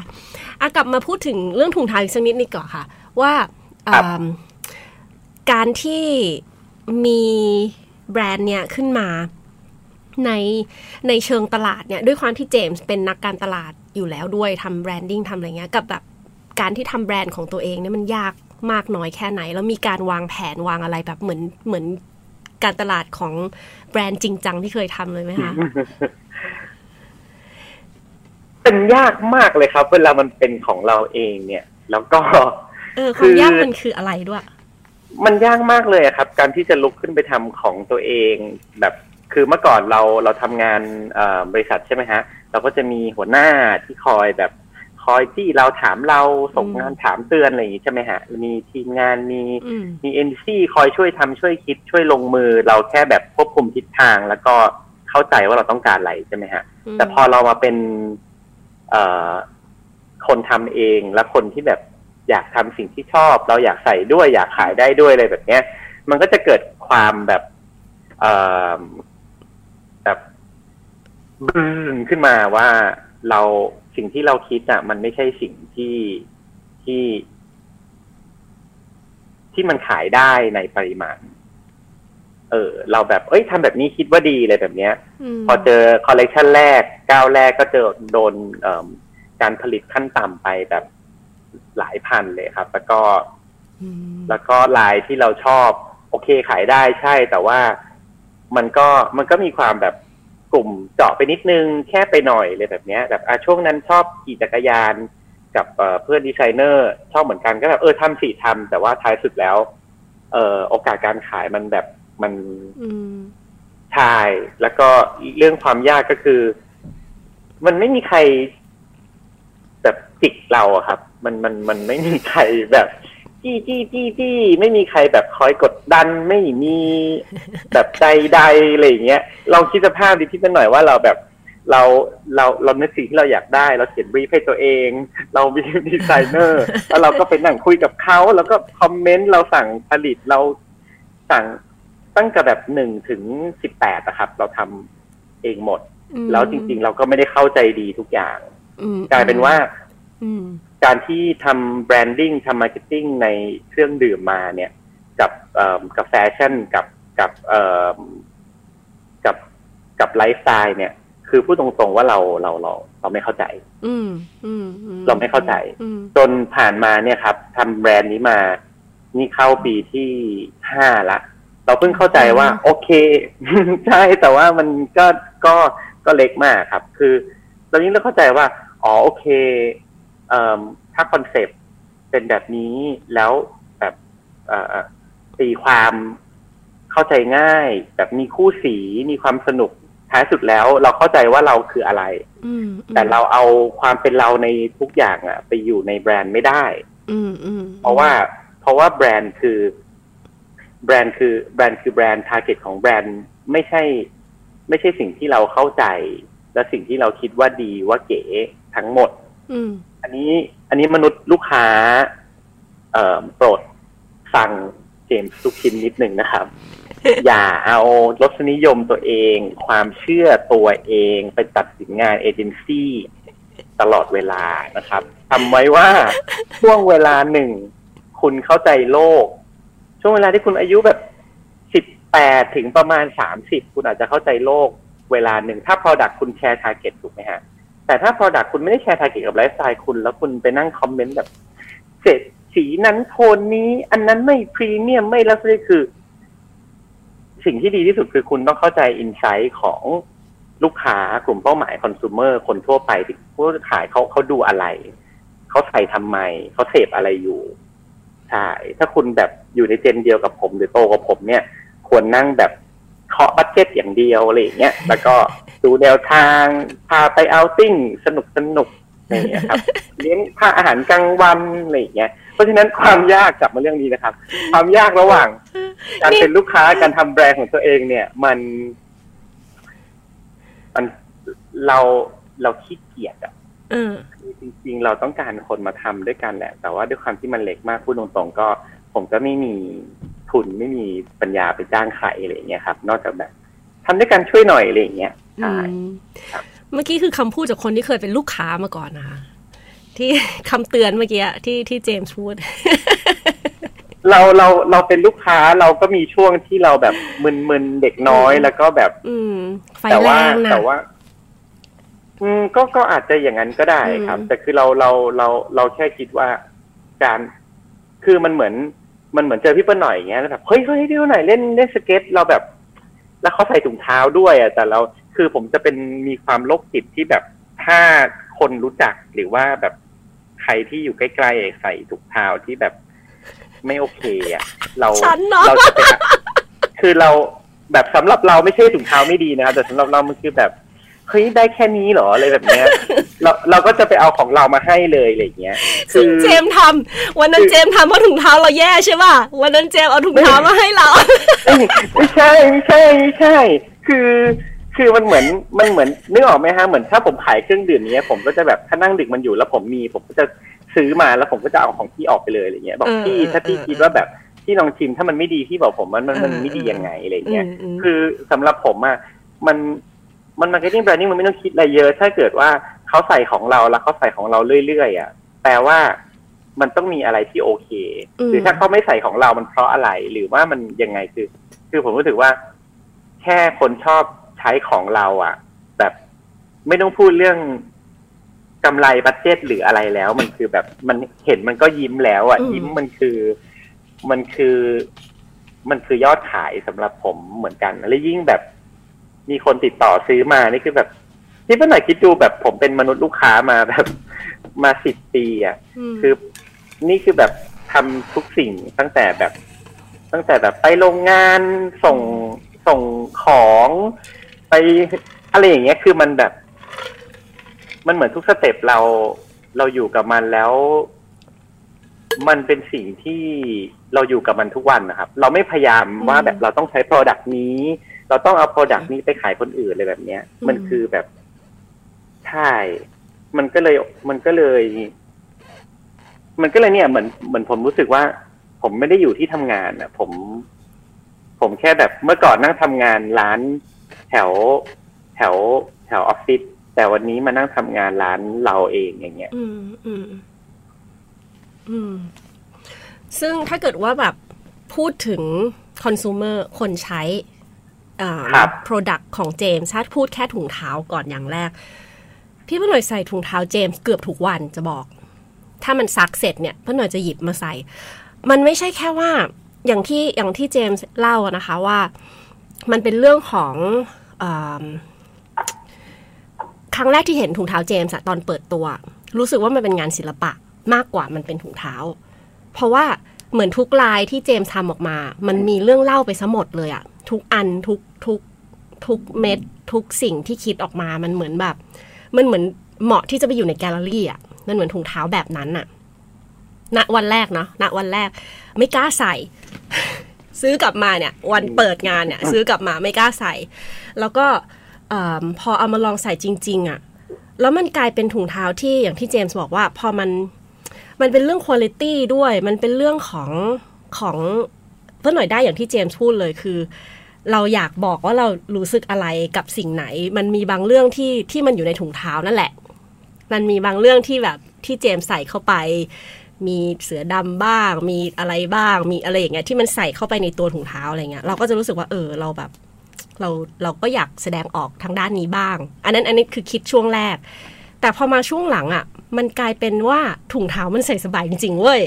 อะกลับมาพูดถึงเรื่องถุงเท้าอีกสักนิดนึงก่อนค่ะ ว่าครับอืมการที่มีแบรนด์เนี่ยขึ้นมาในในเชิงตลาดเนี่ยด้วยความที่เจมส์เป็นนักการตลาดอยู่แล้วด้วยทำแบรนดิ้งทำอะไรเงี้ยกับแบบการที่ทำแบรนด์ของตัวเองเนี่ยมันยากมากน้อยแค่ไหน แล้วมีการวางแผนวางอะไรแบบเหมือนเหมือนการตลาดของแบรนด์จริงจังที่เคยทำเลยไหมคะ เป็นยากมากเลยครับ เวลามันเป็นของเราเองเนี่ย แล้วก็เออคคืวามอยากมันคืออะไรด้วย มันยากมากเลยอะครับ การที่จะลุกขึ้นไปทำของตัวเองแบบคือเมื่อก่อนเราเราทำงานเอ่อบริษัทใช่ไหมฮะ เราก็จะมีหัวหน้าที่คอยแบบคอยที่เราถามเราส่งงานถามเตือนอะไรอย่างนี้ใช่ไหมฮะ มีทีมงานมีอืมมีเอ็นซีคอยช่วยทำช่วยคิดช่วยลงมือ เราแค่แบบควบคุมทิศทาง แล้วก็เข้าใจว่าเราต้องการอะไรใช่ไหมฮะอืมแต่พอเรามาเป็นเอ่อ คนทำเองและคนที่แบบอยากทำสิ่งที่ชอบ เราอยากใส่ด้วย อยากขายได้ด้วยอะไรแบบเนี้ย มันก็จะเกิดความแบบแบบบึ้นขึ้นมาว่าเราสิ่งที่เราคิดอะ มันไม่ใช่สิ่งที่ที่ ที่มันขายได้ในปริมาณ เออเราแบบเอ้ยทำแบบนี้คิดว่าดีอะไรแบบเนี้ยมพอเจอคอลเลกชันแรกก้าวแรกก็เจอโดนเอิ่มการผลิตขั้นต่ำไปแบบหลายพันเลยครับ แล้วก็อืมแล้วก็ลายที่เราชอบ โอเคขายได้ใช่ แต่ว่ามันก็มันก็มีความแบบกลุ่มเจาะไปนิดนึงแคบไปหน่อยเลยแบบเนี้ยแบบอะช่วงนั้นชอบขี่จักรยานกับเอ่อเพื่อนดีไซเนอร์ ชอบเหมือนกันก็แบบเออทำสิทำแต่ว่าท้ายสุดแล้ว เอ่อโอกาสการขายมันแบบ มันอืมใช่แล้วก็เรื่องความยากก็คือ มันไม่มีใครแบบจิกเราอะครับ มันมันมันไม่มีใครแบบจี้จี้จี้จี้ไม่มีใครแบบคอยกดดันไม่มีแบบใจใดอะไรอย่างเงี้ยลองคิดสภาพดิที่เป็นหน่อยว่าเราแบบเราเราเรานึกสิ่งที่เราอยากได้ เราเขียนบรีฟให้ตัวเอง เรามีดีไซเนอร์แล้วเราก็ไปนั่งคุยกับเขาแล้วก็คอมเมนต์เราสั่งผลิตเราสั่ง ตั้งแต่แบบหนึ่งถึงสิบแปดนะครับ เราทำเองหมดอืมแล้วจริง ๆ เราก็ไม่ได้เข้าใจดีทุกอย่างอืมกลายเป็นว่าอืมการที่ทำ branding ทำ marketing ในเครื่องดื่มมาเนี่ย กับเอ่อกับแฟชั่นกับกับเอ่อกับกับไลฟ์สไตล์เนี่ย คือพูดตรงๆว่าเราเราเราเราไม่เข้าใจ อืมอืมอืมเราไม่เข้าใจอืมจนผ่านมาเนี่ยครับทำแบรนด์นี้มา นี่เข้าปีที่ห้าละ เราเพิ่งเข้าใจว่า โอเค ใช่แต่ว่ามันก็ก็ก็เล็กมากครับ คือตอนนี้เราเข้าใจว่า อ๋อโอเคเอ่อถ้าคอนเซปต์เป็นแบบนี้แล้วแบบเอ่อตีความเข้าใจง่าย แบบมีคู่สีมีความสนุกท้ายสุดแล้วเราเข้าใจว่าเราคืออะไรอืมแต่เราเอาความเป็นเราในทุกอย่างอะไปอยู่ในแบรนด์ไม่ได้อืมอืมเพราะว่า เพราะว่าแบรนด์คือ แบรนด์คือแบรนด์คือแบรนด์ target ของแบรนด์ไม่ใช่ ไม่ใช่สิ่งที่เราเข้าใจ และสิ่งที่เราคิดว่าดีว่าเก๋ทั้งหมดอืมอันนี้อันนี้มนุษย์ลูกค้า เอ่อโปรดฟังเจมส์ทุกชิ้นนิดหนึ่งนะครับ อย่าเอารสนิยมตัวเอง ความเชื่อตัวเองไปตัดสินงานเอเจนซี่ตลอดเวลานะครับทำไว้ว่าช่วงเวลาหนึ่ง คุณเข้าใจโลก ช่วงเวลาที่คุณอายุแบบสิบแปดถึงประมาณสามสิบคุณอาจจะเข้าใจโลกเวลาหนึ่ง ถ้า Product คุณแชร์ Target ถูกไหมฮะ แต่ถ้า Product คุณไม่ได้แชร์ Target กับไลฟ์สไตล์คุณ แล้วคุณไปนั่งคอมเมนต์แบบเจ็ดสีนั้นโทนนี้ อันนั้นไม่พรีเมียมไม่ลักซ์คือ สิ่งที่ดีที่สุดคือคุณต้องเข้าใจอินไซต์ของลูกค้ากลุ่มเป้าหมายคอน sumer คนทั่วไปที่ผู้ขายเขาเขาดูอะไร เขาใส่ทำไม เขาเสพอะไรอยู่ ใช่ถ้าคุณแบบอยู่ในเจนเดียวกับผมหรือโตกับผมเนี่ย ควรนั่งแบบเคาะบัตเจ็ตอย่างเดียวอะไรอย่างเงี้ยแล้วก็ดูแนวทางพาไปเอาติ้งสนุกสนุกอะไรอย่างเงี้ยครับ เลี้ยงค่าอาหารกลางวันอะไรอย่างเงี้ยเพราะฉะนั้นความยากกลับมาเรื่องนี้นะครับ ความยากระหว่าง การเป็นลูกค้าการทำแบรนด์ของตัวเองเนี่ย มัน มันเราเราขี้เกียจอะเออคือ จริงๆ เราต้องการคนมาทำด้วยกันแหละ แต่ว่าด้วยความที่มันเล็กมากพูดตรงๆก็ ผมก็ไม่มีทุนไม่มีปัญญาไปจ้างใครอะไรอย่างเงี้ยครับ นอกจากแบบทำด้วยกันช่วยหน่อยอะไรอย่างเงี้ยอืใช่มครับเมื่อกี้คือคำพูดจากคนที่เคยเป็นลูกค้ามาก่อนนะคะที่คำเตือนเมื่อกี้อะที่ที่เจมส์พูด เราเราเราเป็นลูกค้าเราก็มีช่วงที่เราแบบมึนๆเด็กน้อยอืมแล้วก็แบบ อืมไฟแต่แรว่างนะแต่ว่า อืมก็ก็อาจจะอย่างนั้นก็ได้ครับอืมแต่คือเราเราเราเราแค่คิดว่าการคือมันเหมือนมันเหมือนเจอพี่เปิ้ลหน่อยอย่างเงี้ยแล้วแบบเฮ้ยเฮ้ยพี่เปิ้ลหน่อยเล่นเล่นสเก็ตเราแบบ แล้วเขาใส่ถุงเท้าด้วยอะแต่เราคือผมจะเป็นมีความโรคจิตที่แบบถ้าคนรู้จักหรือว่าแบบใครที่อยู่ใกล้ๆใส่ถุงเท้าที่แบบไม่โอเคอะเราฉันเนาะเราจะไปหาคือเราแบบสำหรับเราไม่ใช่ถุงเท้าไม่ดีนะครับแต่สำหรับเรามันคือแบบ เฮ้ยได้แค่นี้เหรออะไรแบบเนี้ยเราเราก็จะไปเอาของเรามาให้เลยอะไรอย่างเงี้ยคืซึ่งอเจมส์ทำวันนั้นเจมส์ทำเพราะถุงเท้าเราแย่ใช่ป่ะวันนั้นเจมส์เอาถุงเท้ามาให้เราเอ้ยไม่ใช่ไม่ใช่ไม่ใช่ คือคือมันเหมือนมันเหมือนนึกออกไหมฮะเหมือนถ้าผมขายเครื่องดื่มเนี้ยผมก็จะแบบถ้านั่งดื่มกันอยู่แล้วผมมีผมก็จะซื้อมาแล้วผมก็จะเอาของพี่ออกไปเลยอะไรเงี้ยบอกเออพี่เออถ้าพี่เออคิดว่าแบบพี่ลองชิมถ้ามันไม่ดีพี่บอกผมมันมันมันเออไม่ดีเออยังไงอะไรเงี้ยอืมอืมคือสำหรับผมอะมัน มัน marketing branding มันไม่ต้องคิดอะไรเยอะ ถ้าเกิดว่าเขาใส่ของเราแล้วเขาใส่ของเราเรื่อยๆอะแปลว่ามันต้องมีอะไรที่โอเคอืมหรือถ้าเขาไม่ใส่ของเรามันเพราะอะไร หรือว่ามันยังไงคือ คือผมรู้สึกว่า แค่คนชอบใช้ของเราอะแบบไม่ต้องพูดเรื่องกำไรบัตเจ็ตหรืออะไรแล้ว มันคือแบบมันเห็นมันก็ยิ้มแล้วอะอืมยิ้มมันคือมันคือ มันคือยอดขายสำหรับผมเหมือนกัน แล้วยิ่งแบบ มีคนติดต่อซื้อมานี่คือแบบที่เพื่อนหน่อยคิดดูแบบผมเป็นมนุษย์ลูกค้ามาแบบมาสิบปีอะมคือนี่คือแบบทำทุกสิ่งตั้งแต่แบบ ตั้งแต่แบบไปโรงงานส่งส่งของไปอะไรอย่างเงี้ยคือมันแบบ มันเหมือนทุกสเต็ปเราเราอยู่กับมันแล้ว มันเป็นสิ่งที่เราอยู่กับมันทุกวันนะครับ เราไม่พยายามว่าแบบเราต้องใช้ Product นี้ เราต้องเอา Product นี้ไปขายคนอื่นเลยแบบเนี้ย มันคือแบบใช่มันก็เลยมันก็เลย มันก็เลยเนี่ยเหมือนเหมือนผมรู้สึกว่า ผมไม่ได้อยู่ที่ทำงานอะ ผม ผมแค่แบบเมื่อก่อนนั่งทำงานร้านแถวแถวแถวออฟฟิศแต่วันนี้มานั่งทำงานร้านเราเองอย่างเงี้ย อืมอืมอืมซึ่งถ้าเกิดว่าแบบพูดถึงคอน sumer คนใช้ อ่าครับ product ของเจมส์ถ้าพูดแค่ถุงเท้าก่อนอย่างแรก พี่พ่อหน่อยใส่ถุงเท้าเจมส์เกือบทุกวันจะบอก ถ้ามันซักเสร็จเนี่ยพ่อหน่อยจะหยิบมาใส่ มันไม่ใช่แค่ว่าอย่างที่อย่างที่เจมส์เล่าอะนะคะว่า มันเป็นเรื่องของอ่าครั้งแรกที่เห็นถุงเท้าเจมส์อะตอนเปิดตัว รู้สึกว่ามันเป็นงานศิลปะมากกว่ามันเป็นถุงเท้า เพราะว่าเหมือนทุกลายที่เจมส์ทำออกมา มันมีเรื่องเล่าไปซะหมดเลยอะ ทุกอันทุกทุกทุกเม็ดทุกสิ่งที่คิดออกมามันเหมือนแบบ มันเหมือนเหมาะที่จะไปอยู่ในแกลเลอรี่อะมันเหมือนถุงเท้าแบบนั้นอะณวันแรกเนาะณวันแรก ไม่กล้าใส่ ซื้อกลับมาเนี่ย วันเปิดงานเนี่ย ซื้อกลับมาไม่กล้าใส่ แล้วก็อพอเอามาลองใส่จริง ๆอะแล้วมันกลายเป็นถุงเท้าที่อย่างที่เจมส์บอกว่า พอมันมันเป็นเรื่องคุณ i t y ด้วย มันเป็นเรื่องของของ เพื่อหน่อยได้อย่างที่เจมส์พูดเลยคือ เราอยากบอกว่าเรารู้สึกอะไรกับสิ่งไหน มันมีบางเรื่องที่ที่มันอยู่ในถุงเท้านั่นแหละ มันมีบางเรื่องที่แบบที่เจมส์ใส่เข้าไป มีเสือดำบ้าง มีอะไรบ้าง มีอะไรอย่างเงี้ยที่มันใส่เข้าไปในตัวถุงเท้าอะไรเงี้ยเราก็จะรู้สึกว่าเออเราแบบเราเราก็อยากแสดงออกทางด้านนี้บ้าง อันนั้นอันนี้คือคิดช่วงแรก แต่พอมาช่วงหลังอะ่ะ มันกลายเป็นว่าถุงเท้ามันใส่สบายจริงๆเว้ย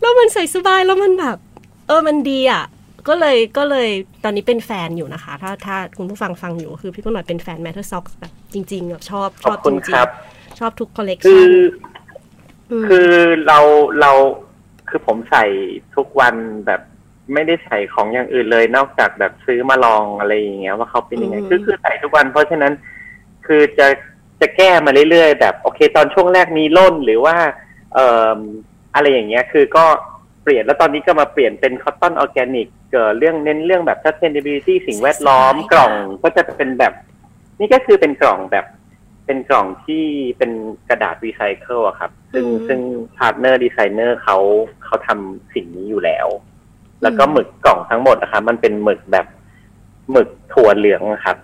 แล้วมันใส่สบายแล้วมันแบบ เออมันดีอะก็เลยก็เลยตอนนี้เป็นแฟนอยู่นะคะ ถ้าถ้าคุณผู้ฟังฟังอยู่คือพี่ต้นหน่อยเป็นแฟน Matter Socks แบบจริงๆแบบชอบชขออบบคุจณริงครับๆชอบทุกคอลเลกคืชันอคือเราเราคือผมใส่ทุกวันแบบไม่ได้ใส่ของอย่างอื่นเลย นอกจากแบบซื้อมาลองอะไรอย่างเงี้ยว่าเขาเป็นยังไงอืมคือคือใส่ทุกวัน เพราะฉะนั้น คือจะจะแก้มาเรื่อยๆแบบ โอเค ตอนช่วงแรกมีร่นหรือว่า เอ่อ อะไรอย่างเงี้ยคือก็เปลี่ยนแล้วตอนนี้ก็มาเปลี่ยนเป็น cotton organic เกิดเรื่องเน้นเรื่องแบบ sustainability สิ่งแวดล้อมกล่องก็จะเป็นแบบ นี่ก็คือเป็นกล่องแบบ เป็นกล่องที่เป็นกระดาษรีไซเคิลอะครับ ซึ่งอืมซึ่ง partner designer เขาเขาทำสิ่งนี้อยู่แล้ว แล้วก็หมึกกล่องทั้งหมดนะครับมันเป็นหมึกแบบหมึกถั่วเหลืองอะครับ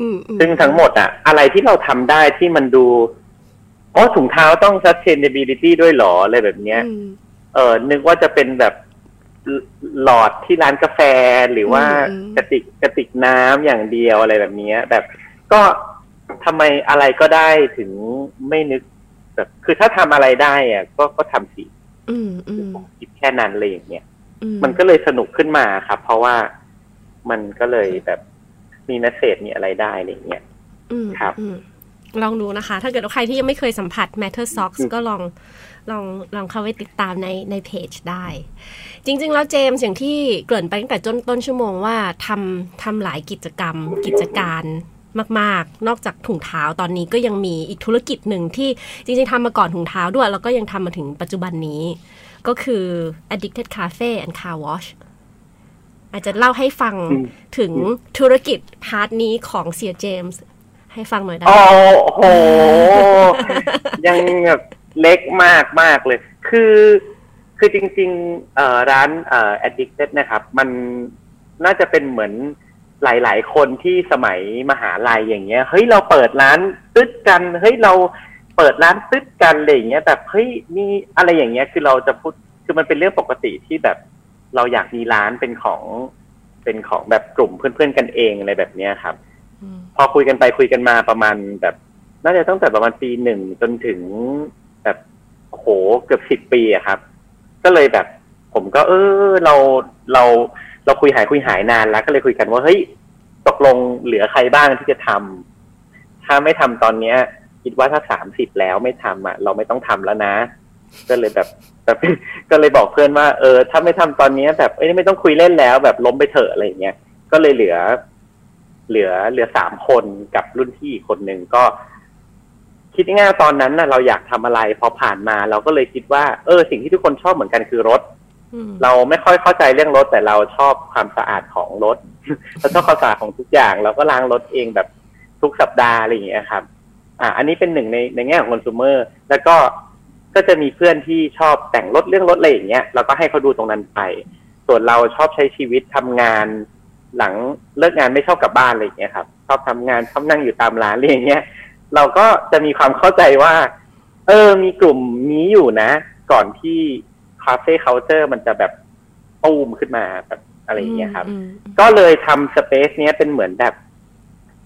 อืมอืมซึ่งทั้งหมดอะอะไรที่เราทำได้ที่มันดู อ๋อถุงเท้าต้อง sustainability ด้วยเหรออะไรแบบเนี้ยอืมเออนึกว่าจะเป็นแบบหลอดที่ร้านกาแฟหรือว่าอืมกระติกกระติกน้ำอย่างเดียวอะไรแบบเนี้ยแบบก็ทำไมอะไรก็ได้ถึงไม่นึกแบบคือถ้าทำอะไรได้อะก็ก็ทำสิอืมอืมผมคิดแค่นั้นเลยอย่างเงี้ยอืมันก็เลยสนุกขึ้นมาครับ เพราะว่ามันก็เลยแบบมีเมสเซจมีอะไรได้อะไรอย่างเงี้ยอืมครับอืม ลองดูนะคะ ถ้าเกิดว่าใครที่ยังไม่เคยสัมผัส Matter Socks อืมก็ลองลองลองเข้าไปติดตามในในเพจได้ จริง ๆ แล้วเจมส์อย่างที่เกริ่นไปตั้งแต่ต้นต้นชั่วโมงว่าทำทำหลายกิจกรรม กิจการมาก ๆ นอกจากถุงเท้าตอนนี้ก็ยังมีอีกธุรกิจหนึ่งที่จริง ๆทำมาก่อนถุงเท้าด้วย แล้วก็ยังทำมาถึงปัจจุบันนี้ ก็คือ Addicted Cafe and Car Wash อาจจะเล่าให้ฟังอืมถึงธุรกิจพาร์ทนี้ของเสียเจมส์ ให้ฟังหน่อยได้โอ้โห ยังแบบเล็กมากมากเลย คือ คือจริงๆเอ่อร้านเอ่อ addicted นะครับ มันน่าจะเป็นเหมือนหลาย ๆ คนที่สมัยมหาลัยอย่างเงี้ย เฮ้ยเราเปิดร้านตึ๊ดกัน เฮ้ยเราเปิดร้านตึ๊ดกันอะไรอย่างเงี้ย แบบเฮ้ยมีอะไรอย่างเงี้ย คือเราจะพูด คือมันเป็นเรื่องปกติที่แบบเราอยากมีร้านเป็นของ เป็นของแบบกลุ่มเพื่อน ๆ กันเองอะไรแบบเนี้ยครับ พอคุยกันไปคุยกันมาประมาณแบบ น่าจะตั้งแต่ประมาณปีหนึ่งจนถึงแบบโหเกือบสิบปีอะครับ ก็เลยแบบ ผมก็ เออเราเราเราคุยหายคุยหายนานแล้ว ก็เลยคุยกันว่าเฮ้ยตกลงเหลือใครบ้างที่จะทำถ้าไม่ทำตอนเนี้ย คิดว่าถ้าสามสิบแล้วไม่ทำอะ เราไม่ต้องทำแล้วนะ ก็เลยแบบแบบก็เลยบอกเพื่อนว่า เออ ถ้าไม่ทำตอนเนี้ยแบบเอ้ยไม่ต้องคุยเล่นแล้ว แบบล้มไปเถอะอะไรอย่างเงี้ยก็เลยเหลือ เหลือเหลือสามคนกับรุ่นพี่อีกคนหนึ่งก็ คิดง่ายๆตอนนั้นน่ะเราอยากทำอะไรพอผ่านมา เราก็เลยคิดว่า เออ สิ่งที่ทุกคนชอบเหมือนกันคือรถอืมเราไม่ค่อยเข้าใจเรื่องรถ แต่เราชอบความสะอาดของรถเราชอบความสะอาดของทุกอย่าง เราก็ล้างรถเองแบบทุกสัปดาห์อะไรอย่างเงี้ยครับ อ่า อันนี้เป็นหนึ่งในในแง่ของคอน sumer แล้วก็ก็จะมีเพื่อนที่ชอบแต่งรถเรื่องรถอะไรอย่างเงี้ยเราก็ให้เขาดูตรงนั้นไป ส่วนเราชอบใช้ชีวิตทำงาน หลังเลิกงานไม่ชอบกลับบ้านอะไรอย่างเงี้ยครับชอบทำงานชอบนั่งอยู่ตามร้านอะไรอย่างเงี้ย เราก็จะมีความเข้าใจว่า เออ มีกลุ่มนี้อยู่นะ ก่อนที่คาเฟ่เคาน์เตอร์มันจะแบบตูมขึ้นมาแบบอะไรอย่างเงี้ยครับอืมก็เลยทำสเปซเนี้ยเป็นเหมือนแบบ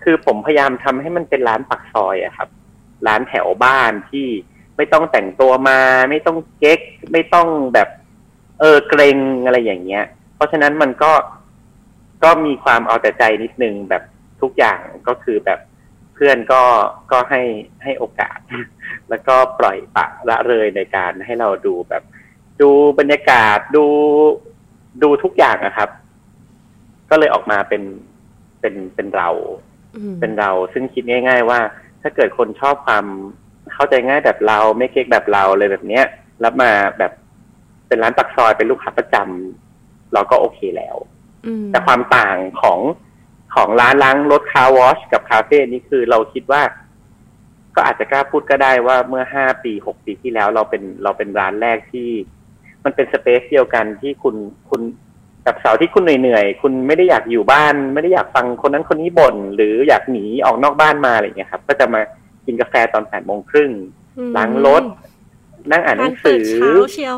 คือผมพยายามทำให้มันเป็นร้านปักซอยอะครับ ร้านแถวบ้านที่ไม่ต้องแต่งตัวมา ไม่ต้องเก๊ก ไม่ต้องแบบ เออเกรงอะไรอย่างเงี้ย เพราะฉะนั้นมันก็ ก็มีความเอาแต่ใจนิดนึงแบบทุกอย่างก็คือแบบเพื่อนก็ก็ให้ให้โอกาส แล้วก็ปล่อยปละละเลยในการให้เราดูแบบ ดูบรรยากาศดูดูทุกอย่างนะครับ ก็เลยออกมาเป็นเป็นเป็นเราอืมเป็นเรา ซึ่งคิดง่าย ๆ ว่า ถ้าเกิดคนชอบความเข้าใจง่ายแบบเรา ไม่เก๊กแบบเราเลยแบบเนี้ยแล้วมาแบบเป็นร้านปักซอยเป็นลูกค้าประจำเราก็โอเคแล้วอืม แต่ความต่างของของร้านล้างรถคาร์วอชกับคาเฟ่นี่คือเราคิดว่า ก็อาจจะกล้าพูดก็ได้ว่าเมื่อห้าปีหกปีที่แล้วเราเป็นเราเป็นร้านแรกที่ มันเป็นสเปซเดียวกันที่คุณคุณกับเสาร์ที่คุณเหนื่อยๆ คุณไม่ได้อยากอยู่บ้าน ไม่ได้อยากฟังคนนั้นคนนี้บ่น หรืออยากหนีออกนอกบ้านมาอะไรอย่างเงี้ยครับ ก็จะมากินกาแฟตอนแปดโมงครึ่งอืมล้างรถนั่งอ่านหร้านันงเปิสืดอเช้าเชียว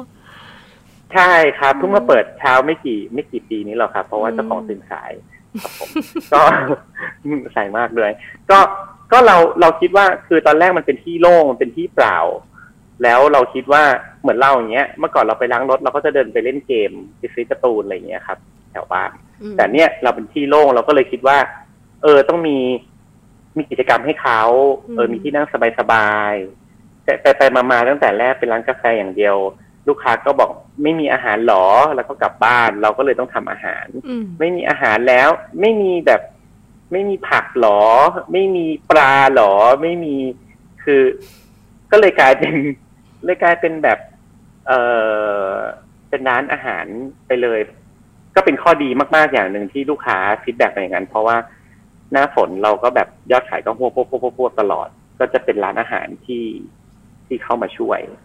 ใช่ครับเพิ่งมาเปิดเช้าไม่กี่ไม่กี่ปีนี้หรอกครับ เพราะว่าอืมเจ้าของตื่นสายครับผมก็สายมากเลยก็ก็เราเราคิดว่าคือตอนแรกมันเป็นที่โล่งมันเป็นที่เปล่า แล้วเราคิดว่าเหมือนเราอย่างเงี้ยเมื่อก่อนเราไปล้างรถเราก็จะเดินไปเล่นเกมไปซื้อการ์ตูนอะไรอย่างเงี้ยครับแถวบ้านอืมแต่เนี่ยเราเป็นที่โล่งเราก็เลยคิดว่า เออต้องมีมีกิจกรรมให้เขาเออมีที่นั่งสบายๆแต่ไปไปมามาตั้งแต่แรกเป็นร้านกาแฟอย่างเดียว ลูกค้าก็บอกไม่มีอาหารหรอ แล้วก็กลับบ้าน เราก็เลยต้องทำอาหารอืมไม่มีอาหารแล้ว ไม่มีแบบไม่มีผักหรอ ไม่มีปลาหรอ ไม่มีคือ ก็เลยกลายเป็นเลยกลายเป็นแบบ เออเป็นร้านอาหารไปเลย ก็เป็นข้อดีมากๆอย่างหนึ่งที่ลูกค้า feedback มาอย่างนั้นเพราะว่าหน้าฝนเราก็แบบยอดขายก็พวกพวกพวกพวกตลอด ก็จะเป็นร้านอาหารที่ที่เข้ามาช่วยอืม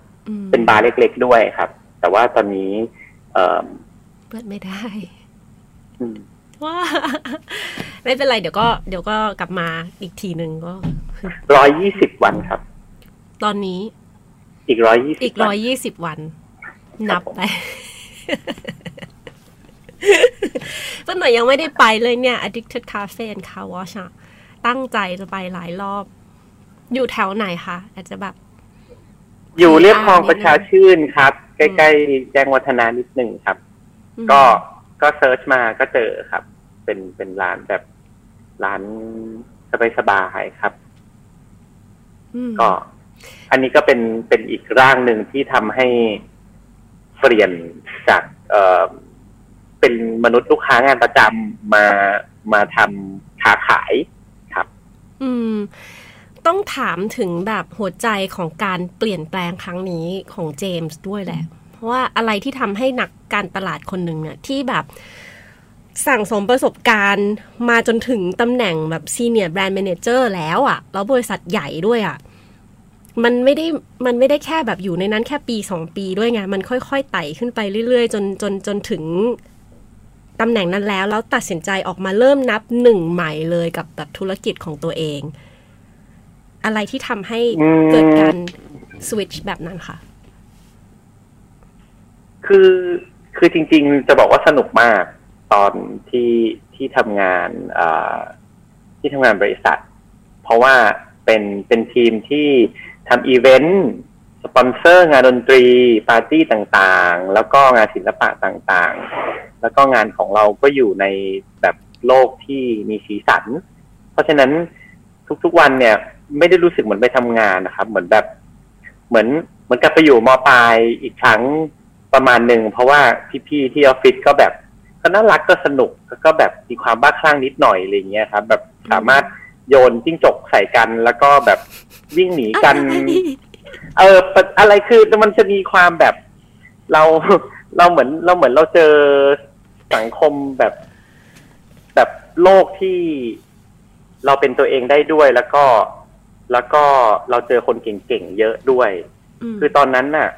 เป็นบาร์เล็ก ๆ ด้วยครับ แต่ว่าตอนนี้เอ่อเปิดไม่ได้อืมว่าไม่เป็นไรเดี๋ยวก็ เดี๋ยวก็กลับมาอีกทีหนึ่งก็ร้อยยี่สิบวันครับ ตอนนี้ อีกร้อยยี่สิบอีกร้อยยี่สิบวัน นับไปเพื่อนหน่อยยังไม่ได้ไปเลยเนี่ย Addicted Cafe and Car Wash อะตั้งใจจะไปหลายรอบ อยู่แถวไหนคะอาจจะแบบ อยู่เรียบคลองอ่าประชาชื่นครับ ใกล้ๆแจ้งวัฒนานิดหนึ่งครับอืมก็ก็เซิร์ชมาก็เจอครับ เป็นเป็นร้านแบบร้านสบายๆครับอืมก็ อันนี้ก็เป็นเป็นอีกร่างหนึ่งที่ทำให้เปลี่ยนจากเอ่อเป็นมนุษย์ลูกค้างานประจำมามาทำค้าขายครับ อืม ต้องถามถึงแบบหัวใจของการเปลี่ยนแปลงครั้งนี้ของเจมส์ด้วยแหละ เพราะว่าอะไรที่ทำให้นักการตลาดคนหนึ่งเนี่ยที่แบบสั่งสมประสบการณ์มาจนถึงตำแหน่งแบบซีเนียร์แบรนด์ a ม a เจอร์แล้วอะ่ะ แล้วบริษัทใหญ่ด้วยอะ่ะ มันไม่ได้มันไม่ได้แค่แบบอยู่ในนั้นแค่ปีสองปีด้วยไง มันค่อยๆไต่ขึ้นไปเรื่อยๆ จนจนจนถึงตำแหน่งนั้นแล้ว แล้วตัดสินใจออกมาเริ่มนับหนึ่งใหม่เลยกับแบบธุรกิจของตัวเอง อะไรที่ทำให้อืมเกิดการสวิตช์แบบนั้นค่ะคือคือจริง ๆ จะบอกว่าสนุกมากตอนที่ที่ทำงานอ่าที่ทำงานบริษัท เพราะว่าเป็นเป็นทีมที่ทำอีเวนต์สปอนเซอร์งานดนตรี ปาร์ตี้ต่างๆ แล้วก็งานศิลปะต่างๆ แล้วก็งานของเราก็อยู่ในแบบโลกที่มีสีสัน เพราะฉะนั้นทุกๆวันเนี่ย ไม่ได้รู้สึกเหมือนไปทำงานนะครับ เหมือนแบบ เหมือนเหมือนกับไปอยู่มปลายอีกครั้งประมาณหนึ่งเพราะว่าพี่ๆที่ออฟฟิศก็แบบก็น่ารักก็สนุกแล้วก็แบบมีความบ้าคลั่งนิดหน่อยอะไรเงี้ยครับ แบบสามารถโยนจิ้งจกใส่กันแล้วก็แบบวิ่งหนีกัน เออปะอะไรคือมันจะมีความแบบ เราเราเหมือนเราเหมือนเราเจอสังคมแบบ แบบโลกที่เราเป็นตัวเองได้ด้วยแล้วก็ แล้วก็เราเจอคนเก่งๆเยอะด้วยมคือตอนนั้นน่ะ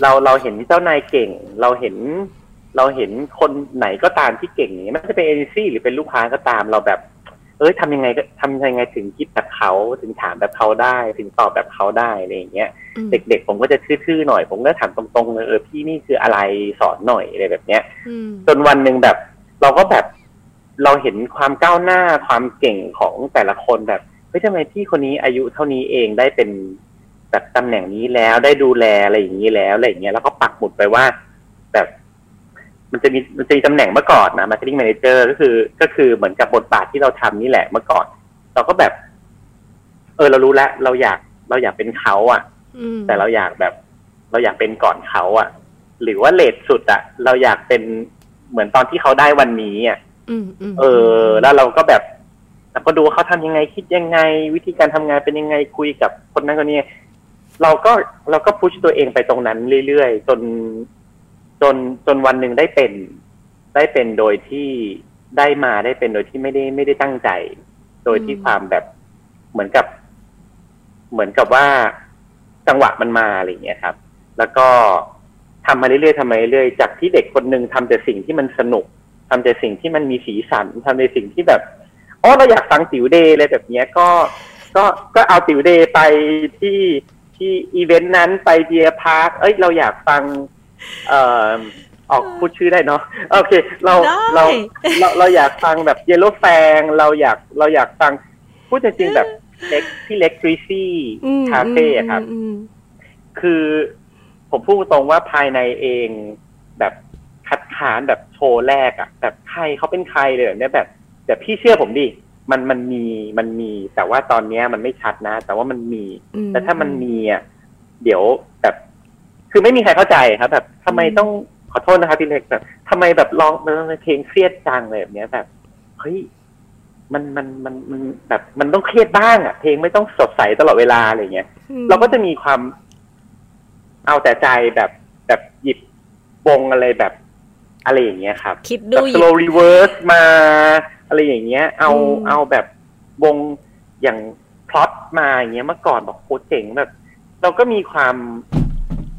เราเราเห็นเจ้านายเก่ง เราเห็น เราเห็นคนไหนก็ตามที่เก่งอย่างเงี้ยไม่ว่าจะเป็นเอเจนซี่หรือเป็นลูกค้าก็ตามเราแบบ เอ้ยทำยังไงก็ทำยังไงถึงคิดแบบเขาถึงถามแบบเขาได้ ถึงตอบแบบเขาได้อะไรอย่างเงี้ยอืมเด็กๆผมก็จะทื่อๆหน่อย ผมก็ถามตรงๆเลยเออพี่นี่คืออะไรสอนหน่อยอะไรแบบเนี้ยอืมจนวันหนึ่งแบบ เราก็แบบเราเห็นความก้าวหน้าความเก่งของแต่ละคนแบบเฮ้ยทำไมพี่คนนี้อายุเท่านี้เองได้เป็นแบบตำแหน่งนี้แล้วได้ดูแลอะไรอย่างนี้แล้วอะไรอย่างเงี้ยแล้วก็ปักหมุดไปว่าแบบมันจะมีมันจะมีตำแหน่งเมื่อก่อนนะ marketing manager ก็คือ ก็คือเหมือนกับบทบาทที่เราทำนี่แหละเมื่อก่อน เราก็แบบ เออเรารู้แล้วเราอยากเราอยากเป็นเขาอะ อืม แต่เราอยากแบบ เราอยากเป็นก่อนเขาอะหรือว่าเลทสุดอะเราอยากเป็นเหมือนตอนที่เขาได้วันนี้อะอืมอืมเออ แล้วเราก็แบบ เราก็ดูว่าเขาทำยังไงคิดยังไง วิธีการทำงานเป็นยังไงคุยกับคนนั้นคนนี้เราก็เราก็พุชตัวเองไปตรงนั้นเรื่อยๆจนจนจนวันหนึ่งได้เป็น ได้เป็นโดยที่ได้มาได้เป็นโดยที่ไม่ได้ไม่ได้ตั้งใจ โดยที่ความแบบเหมือนกับ เหมือนกับว่าจังหวะมันมาอะไรอย่างเงี้ยครับ แล้วก็ทำมาเรื่อยๆทำมาเรื่อยๆจากที่เด็กคนหนึ่งทำแต่สิ่งที่มันสนุกทำแต่สิ่งที่มันมีสีสันทำในสิ่งที่แบบ อ๋อเราอยากฟังติ๋วเดย์อะไรแบบเนี้ยก็ ก็ก็เอาติ๋วเดย์ไปที่ที่อีเวนต์นั้นไปเดียพาร์คเอ้ยเราอยากฟัง เอ่อออกพูดชื่อได้เนาะโอเค เราเราเราเราอยากฟังแบบเยลโลแฟงเราอยากเราอยากฟังพูดจริงๆแบบเล็กพี่เล็กกรีซี่อืมคาเฟ่อะครับอืมคือผมพูดตรงว่าภายในเองแบบคัดค้านแบบโชว์แรกอะแบบใครเขาเป็นใครเลยแบบเนี้ยแบบ แต่พี่เชื่อผมดิมันมันมีมันมี แต่ว่าตอนเนี้ยมันไม่ชัดนะ แต่ว่ามันมีอืมแต่ถ้ามันมีอะเดี๋ยวแบบ คือไม่มีใครเข้าใจครับ แบบทำไมอืมต้องขอโทษนะครับพี่เล็กแบบทำไมแบบร้องเพลงเครียดจังเลยแบบเนี้ยแบบเฮ้ยมันมันมันมันแบบมันต้องเครียดบ้างอะเพลงไม่ต้องสดใสตลอดเวลาอะไรเงี้ยเราก็จะมีความ เอาแต่ใจแบบแบบหยิบวงอะไรแบบ อะไรอย่างเงี้ยครับคิดแบดูบหยิบ slow reverse มา อะไรอย่างเงี้ย เอาอืมเอาแบบวงอย่างพล็อตมาอย่างเงี้ยเมื่อก่อนบอกโคตรเจ๋งแบบเราก็มีความ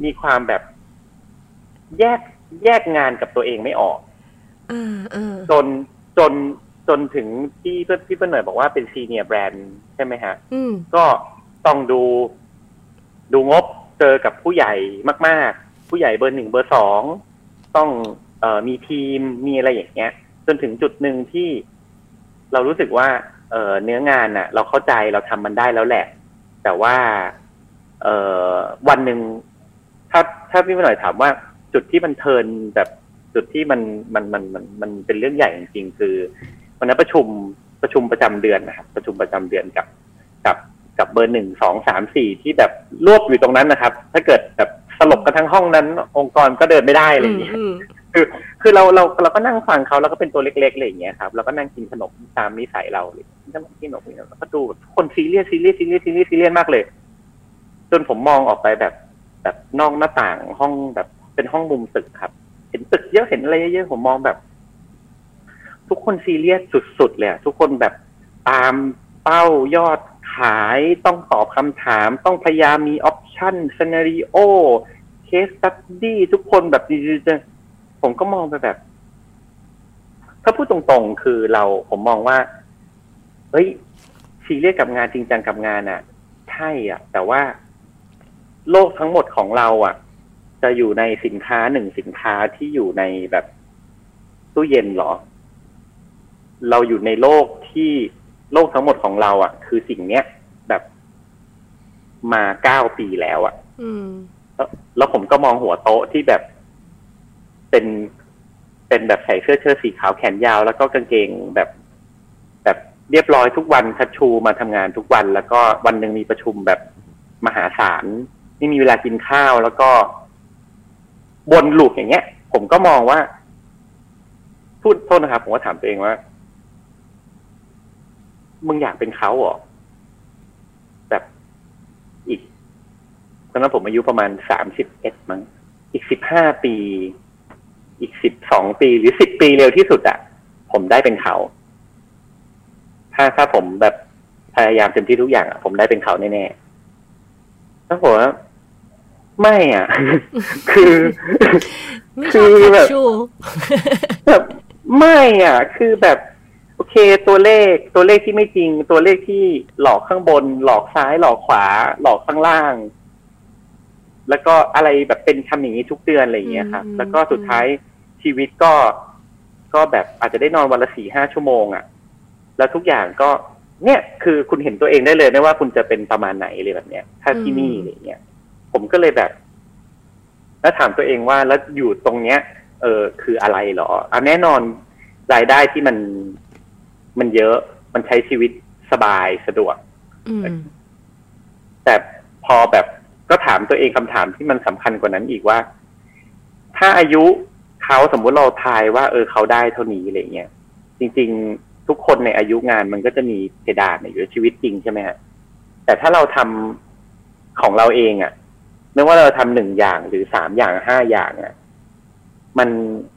มีความแบบ แยกแยกงานกับตัวเองไม่ออกอ่าอ่าจนจนจนถึงที่เพื่อนพี่เพื่อนหน่อยบอกว่าเป็นซีเนียร์แบรนด์ใช่ไหมฮะอืมก็ต้องดู ดูงบเจอกับผู้ใหญ่มาก ๆ ผู้ใหญ่เบอร์หนึ่งเบอร์สองต้องเออมีทีมมีอะไรอย่างเงี้ย จนถึงจุดหนึ่งที่ เรารู้สึกว่าเออเนื้องานน่ะ เราเข้าใจเราทำมันได้แล้วแหละ แต่ว่า เออวันหนึ่งถ้าถ้าพี่หน่อยถามว่าจุดที่มันเทิร์นแบบจุดที่มันมันมันมันมันเป็นเรื่องใหญ่จริงๆคือวันนั้นประชุมประชุมประจำเดือนนะครับประชุมประจำเดือนกับ กับกับเบอร์หนึ่งสองสามสี่ที่แบบรวบอยู่ตรงนั้นนะครับ ถ้าเกิดแบบสลบกันทั้งห้องนั้น องค์กรก็เดินไม่ได้อะไรอย่างเงี้ยอืมคือ คือเราเราเราก็นั่งฟังเขาแล้วก็เป็นตัวเล็กๆอะไรอย่างเงี้ยครับแล้วก็นั่งกินขนมตามนิสัยเราเลยนั่งกินขนมเนี่ยแล้วก็ดูคนซีเรียสซีเรียสซีเรียสซีเรียสซีเรียสมากเลย จนผมมองออกไปแบบ แบบนอกหน้าต่างห้องแบบเป็นห้องมุมตึกครับ เห็นตึกเยอะเห็นอะไรเยอะๆผมมองแบบ ทุกคนซีเรียสสุดๆเลยทุกคนแบบตามเป้ายอดขายต้องตอบคำถาม ต้องพยายามมี option scenario case study ทุกคนแบบดีๆ ผมก็มองไปแบบ ถ้าพูดตรงๆ คือเราผมมองว่า เฮ้ยซีเรียสกับงานจริงจังกับงานอะใช่อะ แต่ว่าโลกทั้งหมดของเราอะ จะอยู่ในสินค้าหนึ่งสินค้าที่อยู่ในแบบตู้เย็นเหรอ เราอยู่ในโลกที่โลกทั้งหมดของเราอะ คือสิ่งเนี้ยแบบมาเก้าปีแล้วอะอืมแล้วแล้วผมก็มองหัวโต๊ะที่แบบ เป็นเป็นแบบใส่เสื้อเชิ้ตสีขาวแขนยาว แล้วก็กางเกงแบบแบบเรียบร้อยทุกวันคัดชูมาทำงานทุกวัน แล้วก็วันหนึ่งมีประชุมแบบมหาศาลไม่มีเวลากินข้าวแล้วก็บนลูกอย่างเงี้ย ผมก็มองว่า พูดโทษนะครับ ผมก็ถามตัวเองว่ามึงอยากเป็นเขาเหรอแบบอีกตอนนั้นผมอายุประมาณสามสิบเอ็ดมั้งอีกสิบห้าปี อีกสิบสองปีหรือสิบปีเร็วที่สุดอะผมได้เป็นเขา ถ้าถ้าผมแบบพยายามเต็มที่ทุกอย่างอะผมได้เป็นเขาแน่ๆแล้วผมว่าไม่อะ คือไม่ชอบคือแคแบชบชูแบบไม่อะ คือแบบ โอเค ตัวเลขตัวเลขที่ไม่จริง ตัวเลขที่หลอกข้างบน หลอกซ้าย หลอกขวา หลอกข้างล่าง แล้วก็อะไรแบบเป็นทำอย่างนี้ทุกเดือนอะไรอย่างเงี้ยครับ แล้วก็สุดท้ายชีวิตก็ ก็แบบอาจจะได้นอนวันละสี่ห้าชั่วโมงอะ แล้วทุกอย่างก็ เนี่ย คือคุณเห็นตัวเองได้เลยไม่ว่าคุณจะเป็นประมาณไหนเลยแบบเนี้ย ถ้าที่นี่อะไรเงี้ย ผมก็เลยแบบ แล้วถามตัวเองว่าแล้วอยู่ตรงเนี้ย เออคืออะไรเหรออะแน่นอนรายได้ที่มันมันเยอะมันใช้ชีวิตสบายสะดวกอืมแต่พอแบบ ก็ถามตัวเองคำถามที่มันสำคัญกว่านั้นอีกว่า ถ้าอายุเขาสมมุติเราทายว่า เออเขาได้เท่านี้อะไรเงี้ยจริง ๆ ทุกคนในอายุงานมันก็จะมีเพดานอยู่ชีวิตจริงใช่ไหมฮะแต่ถ้าเราทำของเราเองอะ่ะไม่ว่าเราทำหนึ่งอย่างหรือสามอย่างห้าอย่างอะ่ะมัน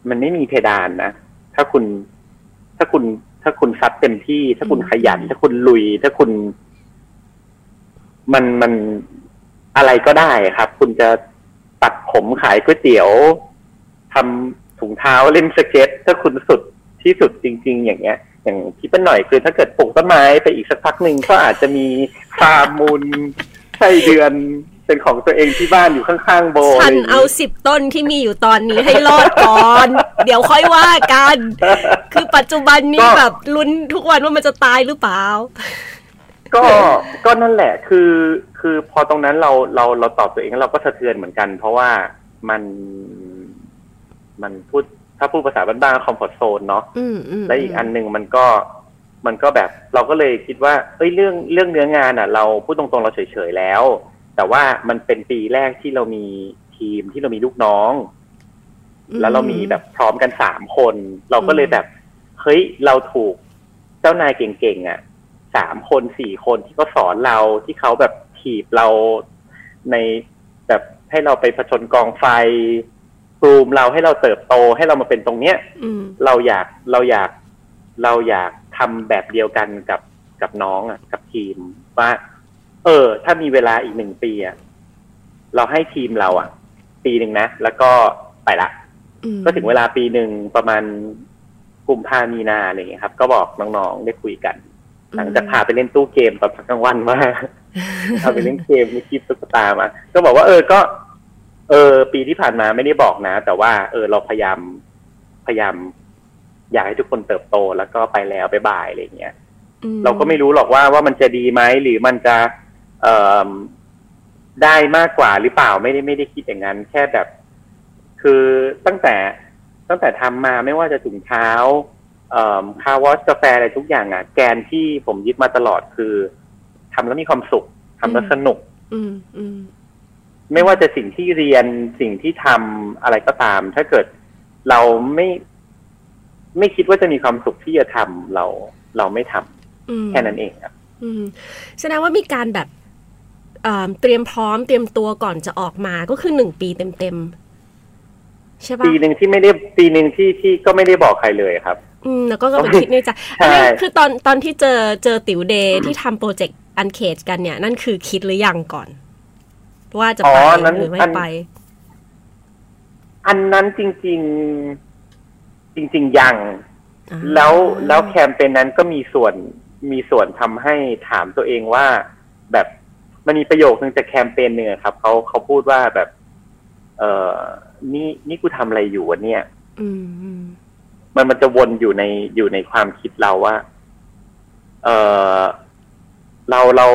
มันไม่มีเพดานนะถ้าคุณถ้าคุณถ้าคุณซัดเต็มที่ ถ้าคุณขยัน ถ้าคุณลุย ถ้าคุณ มันมัน อะไรก็ได้ครับ คุณจะตัดผมขายก๋วยเตี๋ยวทำถุงเท้าเล่นสเก็ต ถ้าคุณสุดที่สุดจริง ๆ อย่างเงี้ย อย่างที่เป็นหน่อยคือถ้าเกิดปลูกต้นไม้ไปอีกสักพักหนึ่งก็อาจจะมีฟาร์มมูลไส้เดือนเป็นของตัวเองที่บ้านอยู่ข้างๆโบฉันอะไรย่งงี้เอาสิบต้นที่มีอยู่ตอนนี้ให้รอดก่อน เดี๋ยวค่อยว่ากัน คือปัจจุบันนี้ก็แบบลุ้นทุกวันว่ามันจะตายหรือเปล่า ก็นั่นแหละคือคือพอตรงนั้นเราเราเราตอบตัวเองเราก็สะเทือนเหมือนกัน เพราะว่ามันมันพูดถ้าพูดภาษาบ้านๆคอมฟอร์ทโซนเนาะอืมอืมและอีกอันหนึ่งมันก็มันก็แบบเราก็เลยคิดว่าเอ้ยเรื่องเรื่องเนื้องานอะ เราพูดตรงๆเราเฉยๆแล้ว แต่ว่ามันเป็นปีแรกที่เรามีทีมที่เรามีลูกน้อง แล้วเรามีแบบพร้อมกันสามคน เราก็เลยแบบเฮ้ยเราถูกเจ้านายเก่งๆอะ สามคนสี่คนที่เขาสอนเราที่เขาแบบถีบเราในแบบให้เราไปผจญกองไฟปลูมเราให้เราเติบโตให้เรามาเป็นตรงเนี้ยอืมเราอยากเราอยากเราอยากทำแบบเดียวกันกับกับน้องอะ กับทีมว่า เออ ถ้ามีเวลาอีกหนึ่งปีอะเราให้ทีมเราอะ ปีหนึ่งนะแล้วก็ไปละอืมก็ถึงเวลาปีหนึ่งประมาณกุมภามีนาอะไรอย่างเงี้ยครับ ก็บอกน้องๆได้คุยกัน หลังจากพาไปเล่นตู้เกมตอนพักกลางวันมาพาไปเล่นเกมมีคลิปตุ๊กตามา ก็บอกว่าเออก็ เออ ปีที่ผ่านมาไม่ได้บอกนะ แต่ว่า เออ เราพยายามพยายาม อยากให้ทุกคนเติบโตแล้วก็ไปแล้วไปบายอะไรอย่างเงี้ยอืมเราก็ไม่รู้หรอกว่าว่ามันจะดีไหมหรือมันจะ เอ่อได้มากกว่าหรือเปล่าไม่ได้ไม่ได้คิดอย่างนั้น แค่แบบ คือตั้งแต่ตั้งแต่ทำมาไม่ว่าจะถุงเท้าเอ่อ คาวอสกาแฟอะไรทุกอย่างอะ แกนที่ผมยึดมาตลอดคือทำแล้วมีความสุขทำแล้วสนุกอืมอืมไม่ว่าจะสิ่งที่เรียนสิ่งที่ทำอะไรก็ตาม ถ้าเกิดเราไม่ ไม่คิดว่าจะมีความสุขที่จะทำเรา เราไม่ทำอืมแค่นั้นเองครับอืมแสดงว่ามีการแบบเอ่อเตรียมพร้อมเตรียมตัวก่อนจะออกมาก็คือหนึ่งปีเต็มๆใช่ปะปีหนึ่งที่ไม่ได้ปีหนึ่งที่ที่ก็ไม่ได้บอกใครเลยครับ อืมแล้วก็ก็ไปคิดในใจใช่อันนั้นคือตอนตอนที่เจอเจอติ๋วเดย์ที่ทำโปรเจกต์อันเคจกันเนี่ย นั่นคือคิดหรือยังก่อน ว่าจะอ๋ไปอนั้นหรือไม่อันไป อันนั้นจริง ๆ จริง ๆ ยังอ่าแล้วแล้วแคมเปญนั้นก็มีส่วนมีส่วนทำให้ถามตัวเองว่า แบบมันมีประโยคนึงจากแคมเปญหนึ่งอะครับเขาเขาพูดว่าแบบ เออนี่นี่กูทำอะไรอยู่วะเนี่ยอื มอืมมันมันจะวนอยู่ในอยู่ในความคิดเราว่า เออเราเรา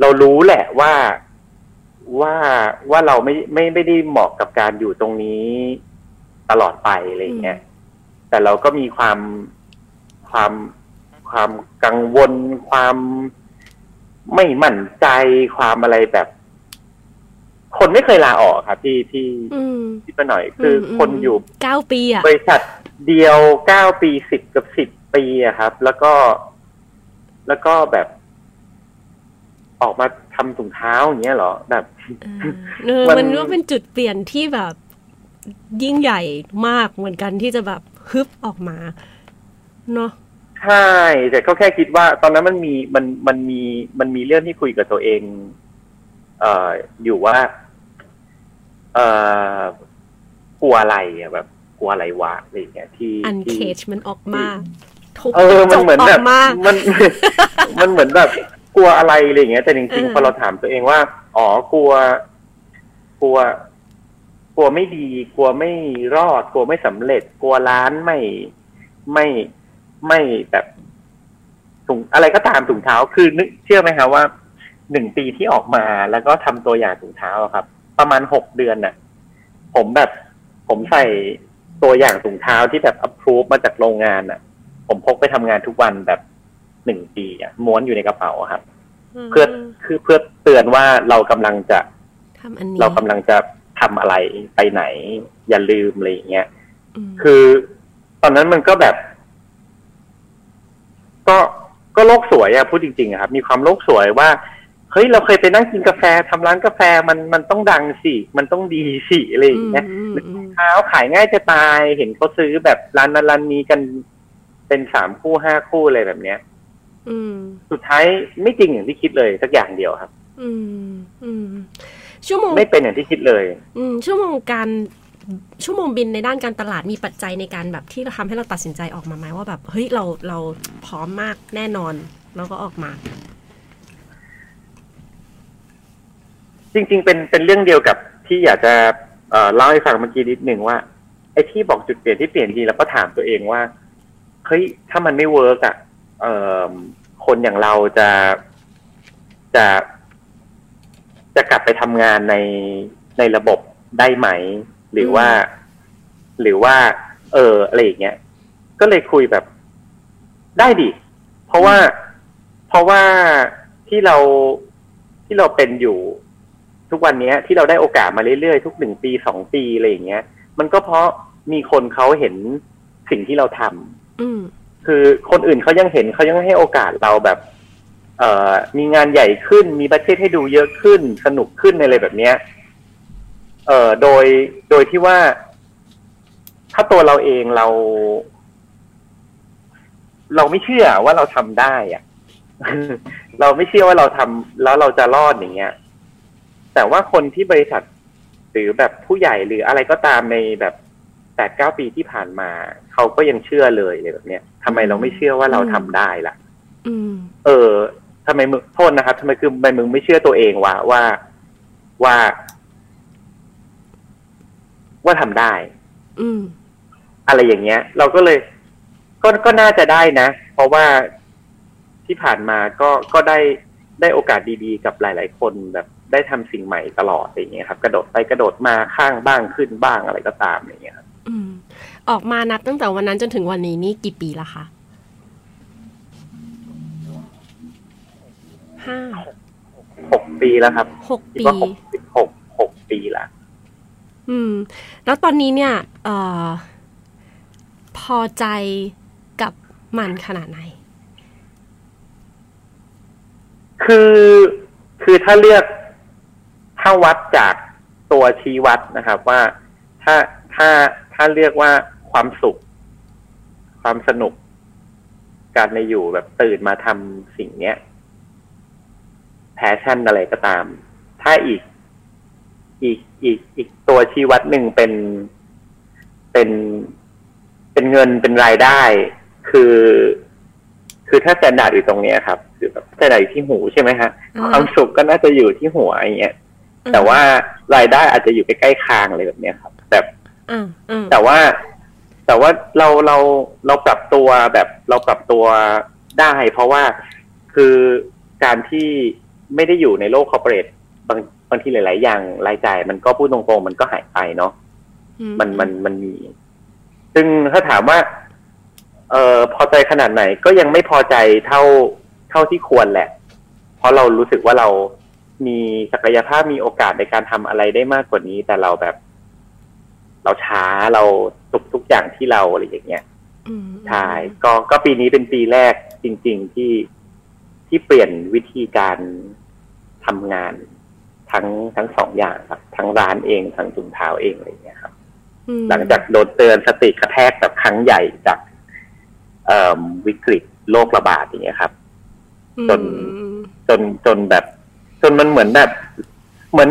เรารู้แหละว่าว่าว่าเราไม่ไม่ไม่ได้เหมาะกับการอยู่ตรงนี้ตลอดไปอะไรอย่างเงี้ยแต่เราก็มีความความความกังวล ความไม่มั่นใจความอะไรแบบ คนไม่เคยลาออกครับที่ที่อืมที่ป้าหน่อยคืออมคนอยู่เก้าปีอะบริษัท เดียวเก้าปีสิบกับสิบปีอะครับ แล้วก็แล้วก็แบบ ออกมาทำถุงเท้าอย่างเงี้ยเหรอแบบเออมันมันว่าเป็นจุดเปลี่ยนที่แบบ ยิ่งใหญ่มากเหมือนกันที่จะแบบฮึบออกมาเนาะใช่แต่ก็แค่คิดว่า ตอนนั้นมันมีมันมันมีมันมีเรื่องที่คุยกับตัวเอง เอ่ออยู่ว่า เอ่อกลัวอะไรอะแบบ กลัวอะไรวะอะไรอย่างเงี้ยที่อันเคที่จมันออกมาทุบเออมันเหมือนจแบบกมามันมันเหมือนแบบกลัวอะไรอะไรอย่างเงี้ย แต่จริงเออๆพอเราถามตัวเองว่า อ๋อกลัว กลัว กลัวไม่ดี กลัวไม่รอด กลัวไม่สำเร็จ กลัวร้านไม่ไม่ไม่แบบถุงอะไรก็ตามถุงเท้าคือนึกเชื่อไหมครับว่าหนึ่งปีที่ออกมาแล้วก็ทำตัวอย่างถุงเท้าอะครับ ประมาณหกเดือนน่ะ ผมแบบผมใส่ ตัวอย่างถุงเท้าที่แบบ approve มาจากโรงงานน่ะ ผมพกไปทำงานทุกวันแบบหนึ่งปีอะม้วนอยู่ในกระเป๋าอะครับ เพื่อคือเพื่อเตือนว่าเรากำลังจะทำอันนี้เรากำลังจะทำอะไรไปไหน อย่าลืมอะไรอย่างเงี้ยมคือตอนนั้นมันก็แบบ ก็ก็โลกสวยอะพูดจริงๆอะครับ มีความโลกสวยว่าเฮ้ยเราเคยไปนั่งกินกาแฟทำร้านกาแฟมันมันต้องดังสิ มันต้องดีสิอะไรอย่างเงี้ยอืมอืมอืม เท้าขายง่ายจะตาย เห็นเขาซื้อแบบร้านนั้นร้านนี้กันเป็นสามคู่ห้าคู่อะไรแบบเนี้ย อืม สุดท้ายไม่จริงอย่างที่คิดเลยสักอย่างเดียวครับ อืม อืม ชั่วโมงไม่เป็นอย่างที่คิดเลย อืม ชั่วโมงการชั่วโมงบินในด้านการตลาดมีปัจจัยในการแบบที่เราทำให้เราตัดสินใจออกมาไหมว่าแบบเฮ้ยเราเราพร้อมมากแน่นอนแล้วก็ออกมา จริง ๆ เป็นเป็นเรื่องเดียวกับที่อยากจะ เล่าให้ฟังเมื่อกี้นิดหนึ่งว่าไอ้ที่บอกจุดเปลี่ยนที่เปลี่ยนทีแล้วก็ถามตัวเองว่าเฮ้ยถ้ามันไม่ work อะเออคนอย่างเราจะจะ จะกลับไปทำงานในในระบบได้ไหม หรือว่า หรือว่า เอออะไรอย่างเงี้ยก็เลยคุยแบบได้ดิเพราะว่า เพราะว่าที่เราที่เราเป็นอยู่ ทุกวันเนี้ยที่เราได้โอกาสมาเรื่อยๆ ทุกหนึ่งปีสองปีอะไรอย่างเงี้ย มันก็เพราะมีคนเขาเห็นสิ่งที่เราทำอืมคือคนอื่นเขายังเห็นเขายังให้โอกาสเราแบบ เอ่อมีงานใหญ่ขึ้น มีบัตเจตให้ดูเยอะขึ้น สนุกขึ้นอะไรแบบเนี้ย เอ่อโดยโดยที่ว่า ถ้าตัวเราเองเรา เราไม่เชื่อว่าเราทำได้อะเราไม่เชื่อว่าเราทำแล้วเราจะรอดอย่างเงี้ย แต่ว่าคนที่บริษัท หรือแบบผู้ใหญ่หรืออะไรก็ตามในแบบแปดเก้าปีที่ผ่านมา เขาก็ยังเชื่อเลยเลยแบบเนี้ยทำไมเราไม่เชื่อว่าเราทำได้ล่ะอืมเออทำไมมึงโทษนะครับทำไมคือทำไมมึงไม่เชื่อตัวเองวะว่าว่า ว่าทำได้ อืม อะไรอย่างเงี้ย เราก็เลย ก็ก็น่าจะได้นะ เพราะว่าที่ผ่านมาก็ก็ได้ได้โอกาสดีๆ กับหลาย ๆ คนแบบ ได้ทำสิ่งใหม่ตลอดอะไรอย่างเงี้ยครับ กระโดดไปกระโดดมาข้างบ้างขึ้นบ้างอะไรก็ตามอย่างเงี้ยครับอืมออกมานับตั้งแต่วันนั้นจนถึงวันนี้นี่กี่ปีละคะห้าหกปีแล้วครับหกคิดปีว่าหกหกหกปีละอืม แล้วตอนนี้เนี่ยเอ่อพอใจกับมันขนาดไหน คือ คือถ้าเลือก ถ้าวัดจากตัวชี้วัดนะครับ ว่าถ้าถ้าถ้าเรียกว่าความสุข ความสนุก การในอยู่แบบตื่นมาทำสิ่งเนี้ย passion อะไรก็ตาม ถ้าอีกอีกอีกอีกตัวชี้วัดหนึ่งเป็นเป็นเป็นเงินเป็นรายได้ คือ คือถ้า standard อยู่ตรงเนี้ยครับ คือแบบ standard อยู่ที่หูใช่ไหมฮะอ่าความสุขก็น่าจะอยู่ที่หัวอย่างเงี้ย แต่ว่ารายได้อาจจะอยู่ใกล้ๆคางอะไรแบบเนี้ยครับ แบบอ่าอ่าแต่ว่า แต่ว่าเราเราเราปรับตัวแบบเราปรับตัวได้ เพราะว่าคือการที่ไม่ได้อยู่ในโลกคอร์เปอเรทบางบางทีหลาย ๆ อย่างรายจ่ายมันก็พูดตรงๆมันก็หายไปเนาะอืมันมันมันมี ซึ่งถ้าถามว่า เออพอใจขนาดไหนก็ยังไม่พอใจเท่าเท่าที่ควรแหละ เพราะเรารู้สึกว่าเรา มีศักยภาพมีโอกาสในการทำอะไรได้มากกว่านี้ แต่เราแบบ เราช้าเราทุกทุกอย่างที่เราอะไรอย่างเงี้ยอืมใช่ก็ก็ปีนี้เป็นปีแรกจริง ๆที่ที่เปลี่ยนวิธีการทำงานทั้งทั้งสองอย่างครับ ทั้งร้านเองทั้งถุงเท้าเองอะไรอย่างเงี้ยครับอืมหลังจากโดนเตือนสติกระแทกแบบครั้งใหญ่จากเอ่อวิกฤตโรคระบาดอย่างเงี้ยครับ จนอืมจนจนแบบจ นมันเหมือนแบบ เหมือน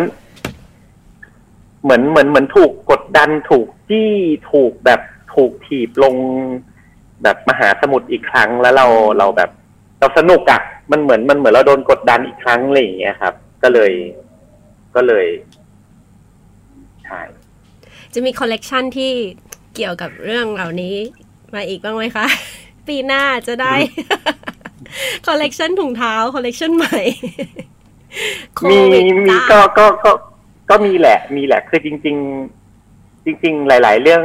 เหมือนเหมือนเหมือนถูกกดดันถูกจี้ถูกแบบถูกถีบลงแบบมหาสมุทรอีกครั้งแล้วเราเราแบบ เราสนุกอะ่ะ มันเหมือนมันเหมือนเราโดนกดดันอีกครั้งอะไรอย่างเงี้ยครับ ก็เลย ก็เลยใช่จะมีคอลเลกชันที่เกี่ยวกับเรื่องเหล่านี้มาอีกบ้างไหมคะ ปีหน้าจะได้คอลเลกชันถุงเท้าคอลเลกชันใหม่ โควิดมีมีจ้าก็ก็ก็ก็มีแหละ มีแหละคือจริง ๆ จริง ๆ หลาย ๆ เรื่อง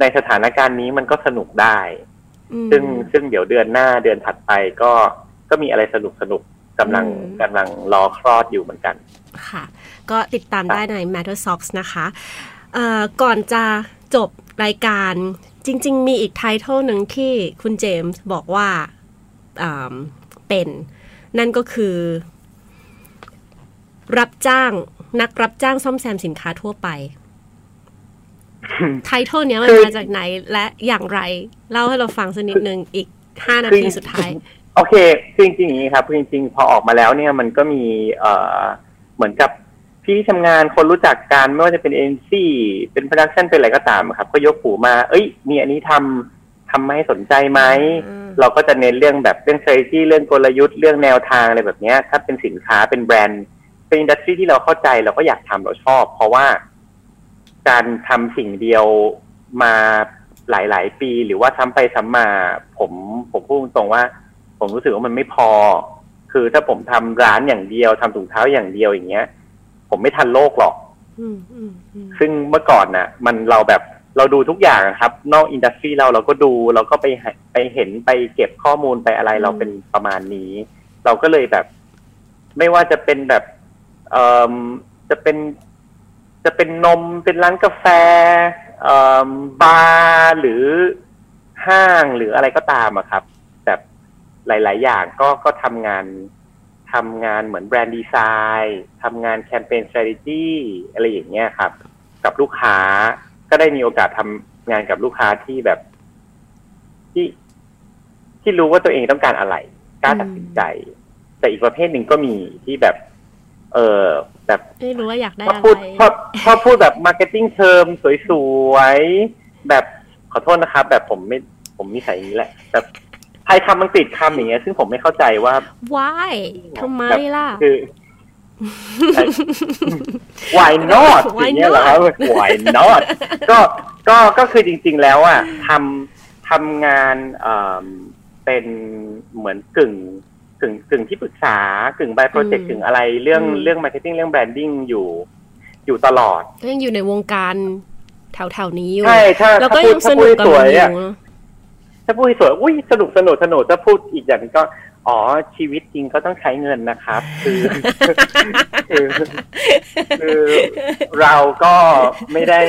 ในสถานการณ์นี้มันก็สนุกได้อืมซึ่งซึ่งเดี๋ยวเดือนหน้าเดือนถัดไปก็ก็มีอะไรสนุกสนุกๆกำลังอืมกำลังรอคลอดอยู่เหมือนกัน ค่ะ ก็ติดตามได้ใน Matter Socks นะคะเอ่อก่อนจะจบรายการจริง ๆ มีอีกไททอลหนึ่งที่คุณเจมส์บอกว่าอ่าเป็น นั่นก็คือ รับจ้างนักรับจ้างซ่อมแซมสินค้าทั่วไปไททอลเนี้ยมันคือมาจากไหนและอย่างไร เล่าให้เราฟังสักนิดนึงอีกห้านาทีสุดท้าย โอเคคือจริงๆอย่างนี้ครับคือจริง ๆ พอออกมาแล้วเนี่ยมันก็มีเอ่อเหมือนกับพี่ที่ทำงานคนรู้จักกันไม่ว่าจะเป็นเอ็นซีเป็น production เป็นอะไรก็ตามครับ ก็ยกหูมา เอ้ยมีอันนี้ทำทำให้สนใจไหมอืมเราก็จะเน้นเรื่องแบบเรื่อง strategy เรื่องกลยุทธ์เรื่องแนวทางอะไรแบบเนี้ยถ้าเป็นสินค้าเป็นแบรนด์ เป็น industry ที่เราเข้าใจเราก็อยากทำเราชอบ เพราะว่าการทำสิ่งเดียวมาหลาย ๆ ปี หรือว่าซ้ำไปซ้ำมา ผมผมพูดตรงๆว่า ผมรู้สึกว่ามันไม่พอ คือถ้าผมทำร้านอย่างเดียวทำถุงเท้าอย่างเดียวอย่างเงี้ย ผมไม่ทันโลกหรอกอืมอืมอืมซึ่งเมื่อก่อนน่ะ มันเราแบบเราดูทุกอย่างอะครับ นอกอินดัสทรีเราเราก็ดูเราก็ไปหาไปเห็นไปเก็บข้อมูลไปอะไรเราเป็นประมาณนี้ เราก็เลยแบบ ไม่ว่าจะเป็นแบบเอ่อ จะเป็นจะเป็นนมเป็นร้านกาแฟเอ่อบาร์หรือห้างหรืออะไรก็ตามอะครับ แบบหลาย ๆ อย่างก็ก็ทำงานทำงานเหมือน brand design ทำงานแคมเปญ strategy อะไรอย่างเงี้ยครับ กับลูกค้าก็ได้มีโอกาสทำงานกับลูกค้าที่แบบ ที่ที่รู้ว่าตัวเองต้องการอะไรกล้าตัดสินใจ แต่อีกประเภทหนึ่งก็มีที่แบบ เออแบบไม่รู้ว่าอยากได้ชอบอะไรพูดชอบชอบพูดแบบ marketing term สวยๆแบบขอโทษนะครับแบบผมไม่ผมมีสายอย่างนี้แหละแบบไทยคำอังกฤษคำอย่างเงี้ย ซึ่งผมไม่เข้าใจว่า why ทำไมล่ะ คือ why not อ Why ย่างเงี้ยเหรอครับ why not ก็ก็ก็คือจริง ๆ แล้วอะทำทำงานเอ่อเป็นเหมือนกึ่ง กึ่งกึ่งที่ปรึกษากึ่งบายโปรเจกอืต์มกึ่งอะไรเรื่องอืมเรื่องมาร์เก็ตติ้งเรื่องแบรนดิ้งอยู่ อยู่ตลอดก็ยังอยู่ในวงการแถวๆนี้อยู่ใช่ถ้าแล้วถ้าก็พูยัดงสถ้าพูนุดกกับสวมันยอยู่อะเนอะถ้าพูดสวยอุ้ยสนุกสนุกสนุกถ้าพูดอีกอย่างก็อ๋อชีวิตจริงก็ต้องใช้เงินนะครับ คือคือคือเราก็ไม่ได้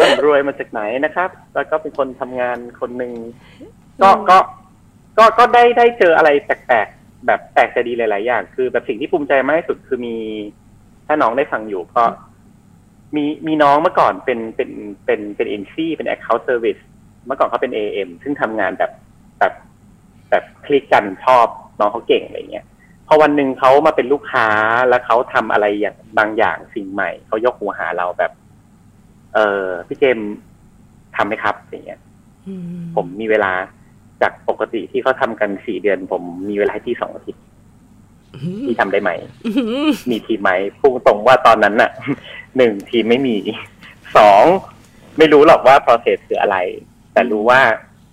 ร่ำรวยมาจากไหนนะครับ แล้วก็เป็นคนทำงานคนหนึ่งก็อืมก็ ก็ก็ได้ได้เจออะไรแปลกๆแบบแปลกแต่ดีหลาย ๆ อย่าง คือแบบสิ่งที่ภูมิใจมากที่สุดคือมีถ้าน้องได้ฟังอยู่ก็มีมีน้องเมื่อก่อนเป็นเป็นเป็นเป็นเอ็นซีเป็น account service เมื่อก่อนเขาเป็น AM ซึ่งทำงานแบบแบบแบบคลิกกันชอบน้องเขาเก่งอะไรเงี้ยพอวันหนึ่งเขามาเป็นลูกค้าแล้วเขาทำอะไรอย่างบางอย่างสิ่งใหม่เขายกหูหาเราแบบ เออพี่เจมส์ทำไหมครับอย่างเงี้ยอืมผมมีเวลา จากปกติที่เขาทำกันสี่เดือน ผมมีเวลาให้ที่สองอาทิตย์ที่ทำได้ไหมอื้อหือมีทีมไหมพุ่งตรงว่าตอนนั้นน่ะหนึ่งทีมไม่มีสองไม่รู้หรอกว่า process คืออะไร แต่รู้ว่า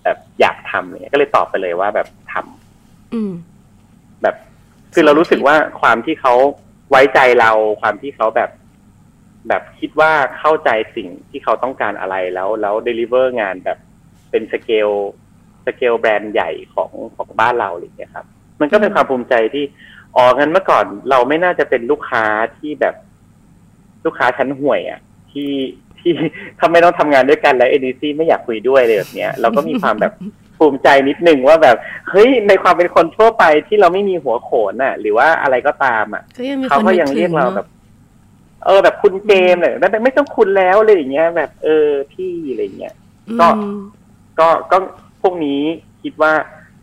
แบบอยากทำเนี่ยก็เลยตอบไปเลยว่าแบบทำอืมแบบ คือเรารู้สึกว่าความที่เขาไว้ใจเรา ความที่เขาแบบ แบบคิดว่าเข้าใจสิ่งที่เขาต้องการอะไรแล้ว แล้ว deliver งานแบบเป็นสเกล สเกลแบรนด์ใหญ่ของของบ้านเราอะไรอย่างเงี้ยครับ มันก็เป็นความภูมิใจที่อ๋องั้นเมื่อก่อนเราไม่น่าจะเป็นลูกค้าที่แบบลูกค้าชั้นห่วยอะที่ที่ถ้าไม่ต้องทำงานด้วยกันแล้วเอเนซีไม่อยากคุยด้วยเลยแบบเนี้ยเราก็มีความแบบภูมิใจนิดนึงว่าแบบเฮ้ยในความเป็นคนทั่วไปที่เราไม่มีหัวโขนอะ หรือว่าอะไรก็ตามอะก็ยังมีคเขานก็นึกยังถึเรียงกเราเนอะแบบเออแบบคุณเจมส์เลยแบบไม่ต้องคุณแล้วเลยอย่างเงี้ย แบบเออพี่อะไรอย่างเงี้ยก็อืมก็ก็พ วกนี้คิดว่า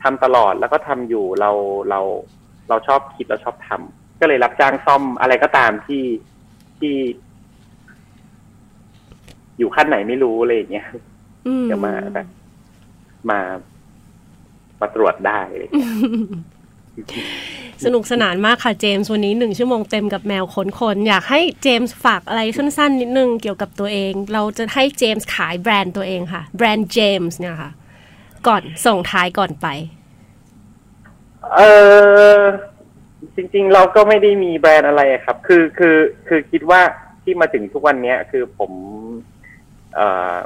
ทำตลอดแล้วก็ทำอยู่เราเราเราชอบคิดเราชอบทำก็เลยรับจ้างซ่อมอะไรก็ตามที่ที่ อยู่ขั้นไหนไม่รู้อะไรอย่างเงี้ยอืมจะมาแบบมามาตรวจได้อะไรอย่างเงี้ยสนุกสนานมากค่ะเจมส์วันนี้หนึ่งชั่วโมงเต็มกับแมวขนคนอยากให้เจมส์ฝากอะไรสั้นๆ นิดนึงเกี่ยวกับตัวเอง เราจะให้เจมส์ขายแบรนด์ตัวเองค่ะ แบรนด์เจมส์เนี่ยค่ะ ก่อนส่งท้ายก่อนไป เออจริง ๆ เราก็ไม่ได้มีแบรนด์อะไรครับ คือคือคือคิดว่าที่มาถึงทุกวันเนี้ย คือผม เอ่อ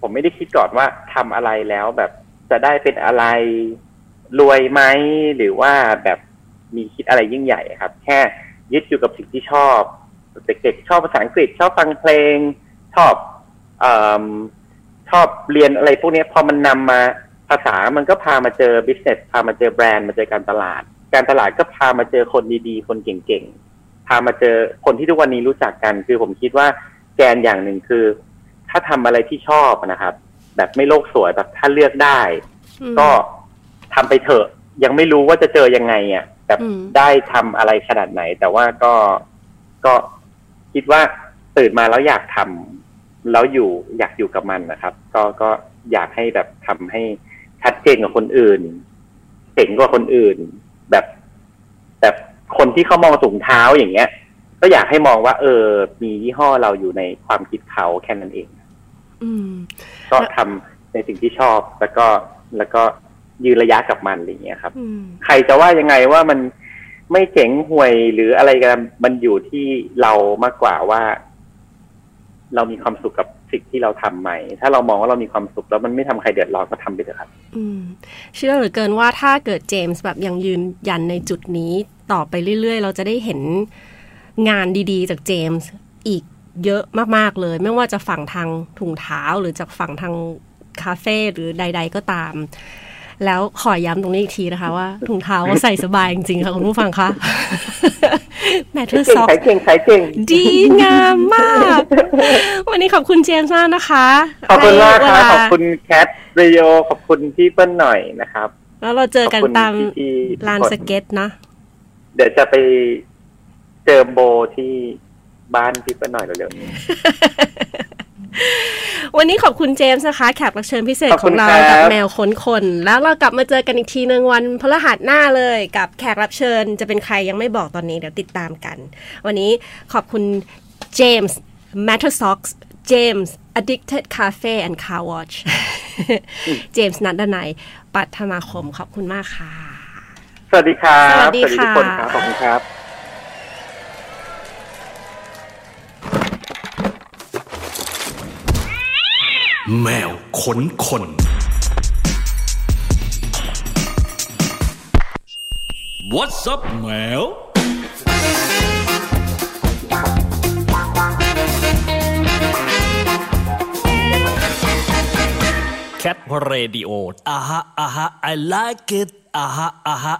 ผมไม่ได้คิดก่อนว่าทำอะไรแล้วแบบจะได้เป็นอะไรรวยไหมหรือว่าแบบมีคิดอะไรยิ่งใหญ่ครับ แค่ยึดอยู่กับสิ่งที่ชอบ เด็กๆชอบภาษาอังกฤษชอบฟังเพลง ชอบเอม อบเรียนอะไรพวกเนี้ยพอมันนำมาภาษามันก็พามาเจอ business พามาเจอแบรนด์มาเจอการตลาด การตลาดก็พามาเจอคนดีๆ คนเก่งๆ พามาเจอคนที่ทุกวันนี้รู้จักกัน คือผมคิดว่าแกนอย่างหนึ่งคือ ถ้าทำอะไรที่ชอบนะครับ แบบไม่โลกสวยแบบถ้าเลือกได้อืมก็ทำไปเถอะ ยังไม่รู้ว่าจะเจอยังไงอะแบบอืมได้ทำอะไรขนาดไหน แต่ว่าก็ก็คิดว่าตื่นมาแล้วอยากทำ แล้วอยู่อยากอยู่กับมันนะครับ ก็ก็อยากให้แบบทำให้ชัดเจนกว่าคนอื่นเจ๋งกว่าคนอื่น แบบแบบคนที่เขามองถุงเท้าอย่างเงี้ย ก็อยากให้มองว่า เออ มียี่ห้อเราอยู่ในความคิดเขาแค่นั้นเองอืมก็ทำในสิ่งที่ชอบแล้วก็แล้วก็ยืนระยะกับมันอะไรอย่างเงี้ยครับอืมใครจะว่ายังไงว่ามันไม่เจ๋งห่วยหรืออะไรกันมันอยู่ที่เรามากกว่าว่า เรามีความสุขกับสิ่งที่เราทำไหม ถ้าเรามองว่าเรามีความสุขแล้วมันไม่ทำใครเดือดร้อนก็ทำไปเถอะครับ อืม เชื่อเหลือเกินว่าถ้าเกิดเจมส์แบบยังยืนยันในจุดนี้ต่อไปเรื่อย ๆ เราจะได้เห็นงานดีๆ จากเจมส์อีกเยอะมากๆเลย ไม่ว่าจะฝั่งทางถุงเท้าหรือจากฝั่งทางคาเฟ่หรือใด ๆ ก็ตาม แล้วขอย้ำตรงนี้อีกทีนะคะว่าถุงเท้าว่าใส่สบายจริงๆค่ะคุณผู้ฟังคะแมทเทอร์เก่งซ็อกขายเก่งขายเก่งดีงามมาก วันนี้ขอบคุณเจมส์มากนะคะ ขอบคุณมากครับให้เวลขอบคุณแคทเรโอขอบคุณพี่เปิ้ลหน่อยนะครับ แล้วเราเจอกันขอบคุณตามพี่ๆทุกลานคนสเก็ตนะ เดี๋ยวจะไปเจอโบที่บ้านพี่เปิ้ลหน่อยเร็วๆนี้ วันนี้ขอบคุณเจมส์นะคะ แขกรับเชิญพิเศษขอบขคุองณเราครับกับแมวค้นคนแล้วเรากลับมาเจอกันอีกทีหนึ่งวันพฤหัสหน้าเลยกับแขกรับเชิญจะเป็นใครยังไม่บอกตอนนี้เดี๋ยวติดตามกัน วันนี้ขอบคุณเจมส์ Matter Socks เจมส์ Addicted Cafe and Car Watch เจมส์นัดดนัยปัทมาคมขอบคุณมากค่ะ สวัสดีครับ สวัสดีทุกคนค่ะครับขอบคุณครับ แมวขนคน What's up แมว Cat Radio อะฮะอะฮะ I like it อะฮะอะฮะ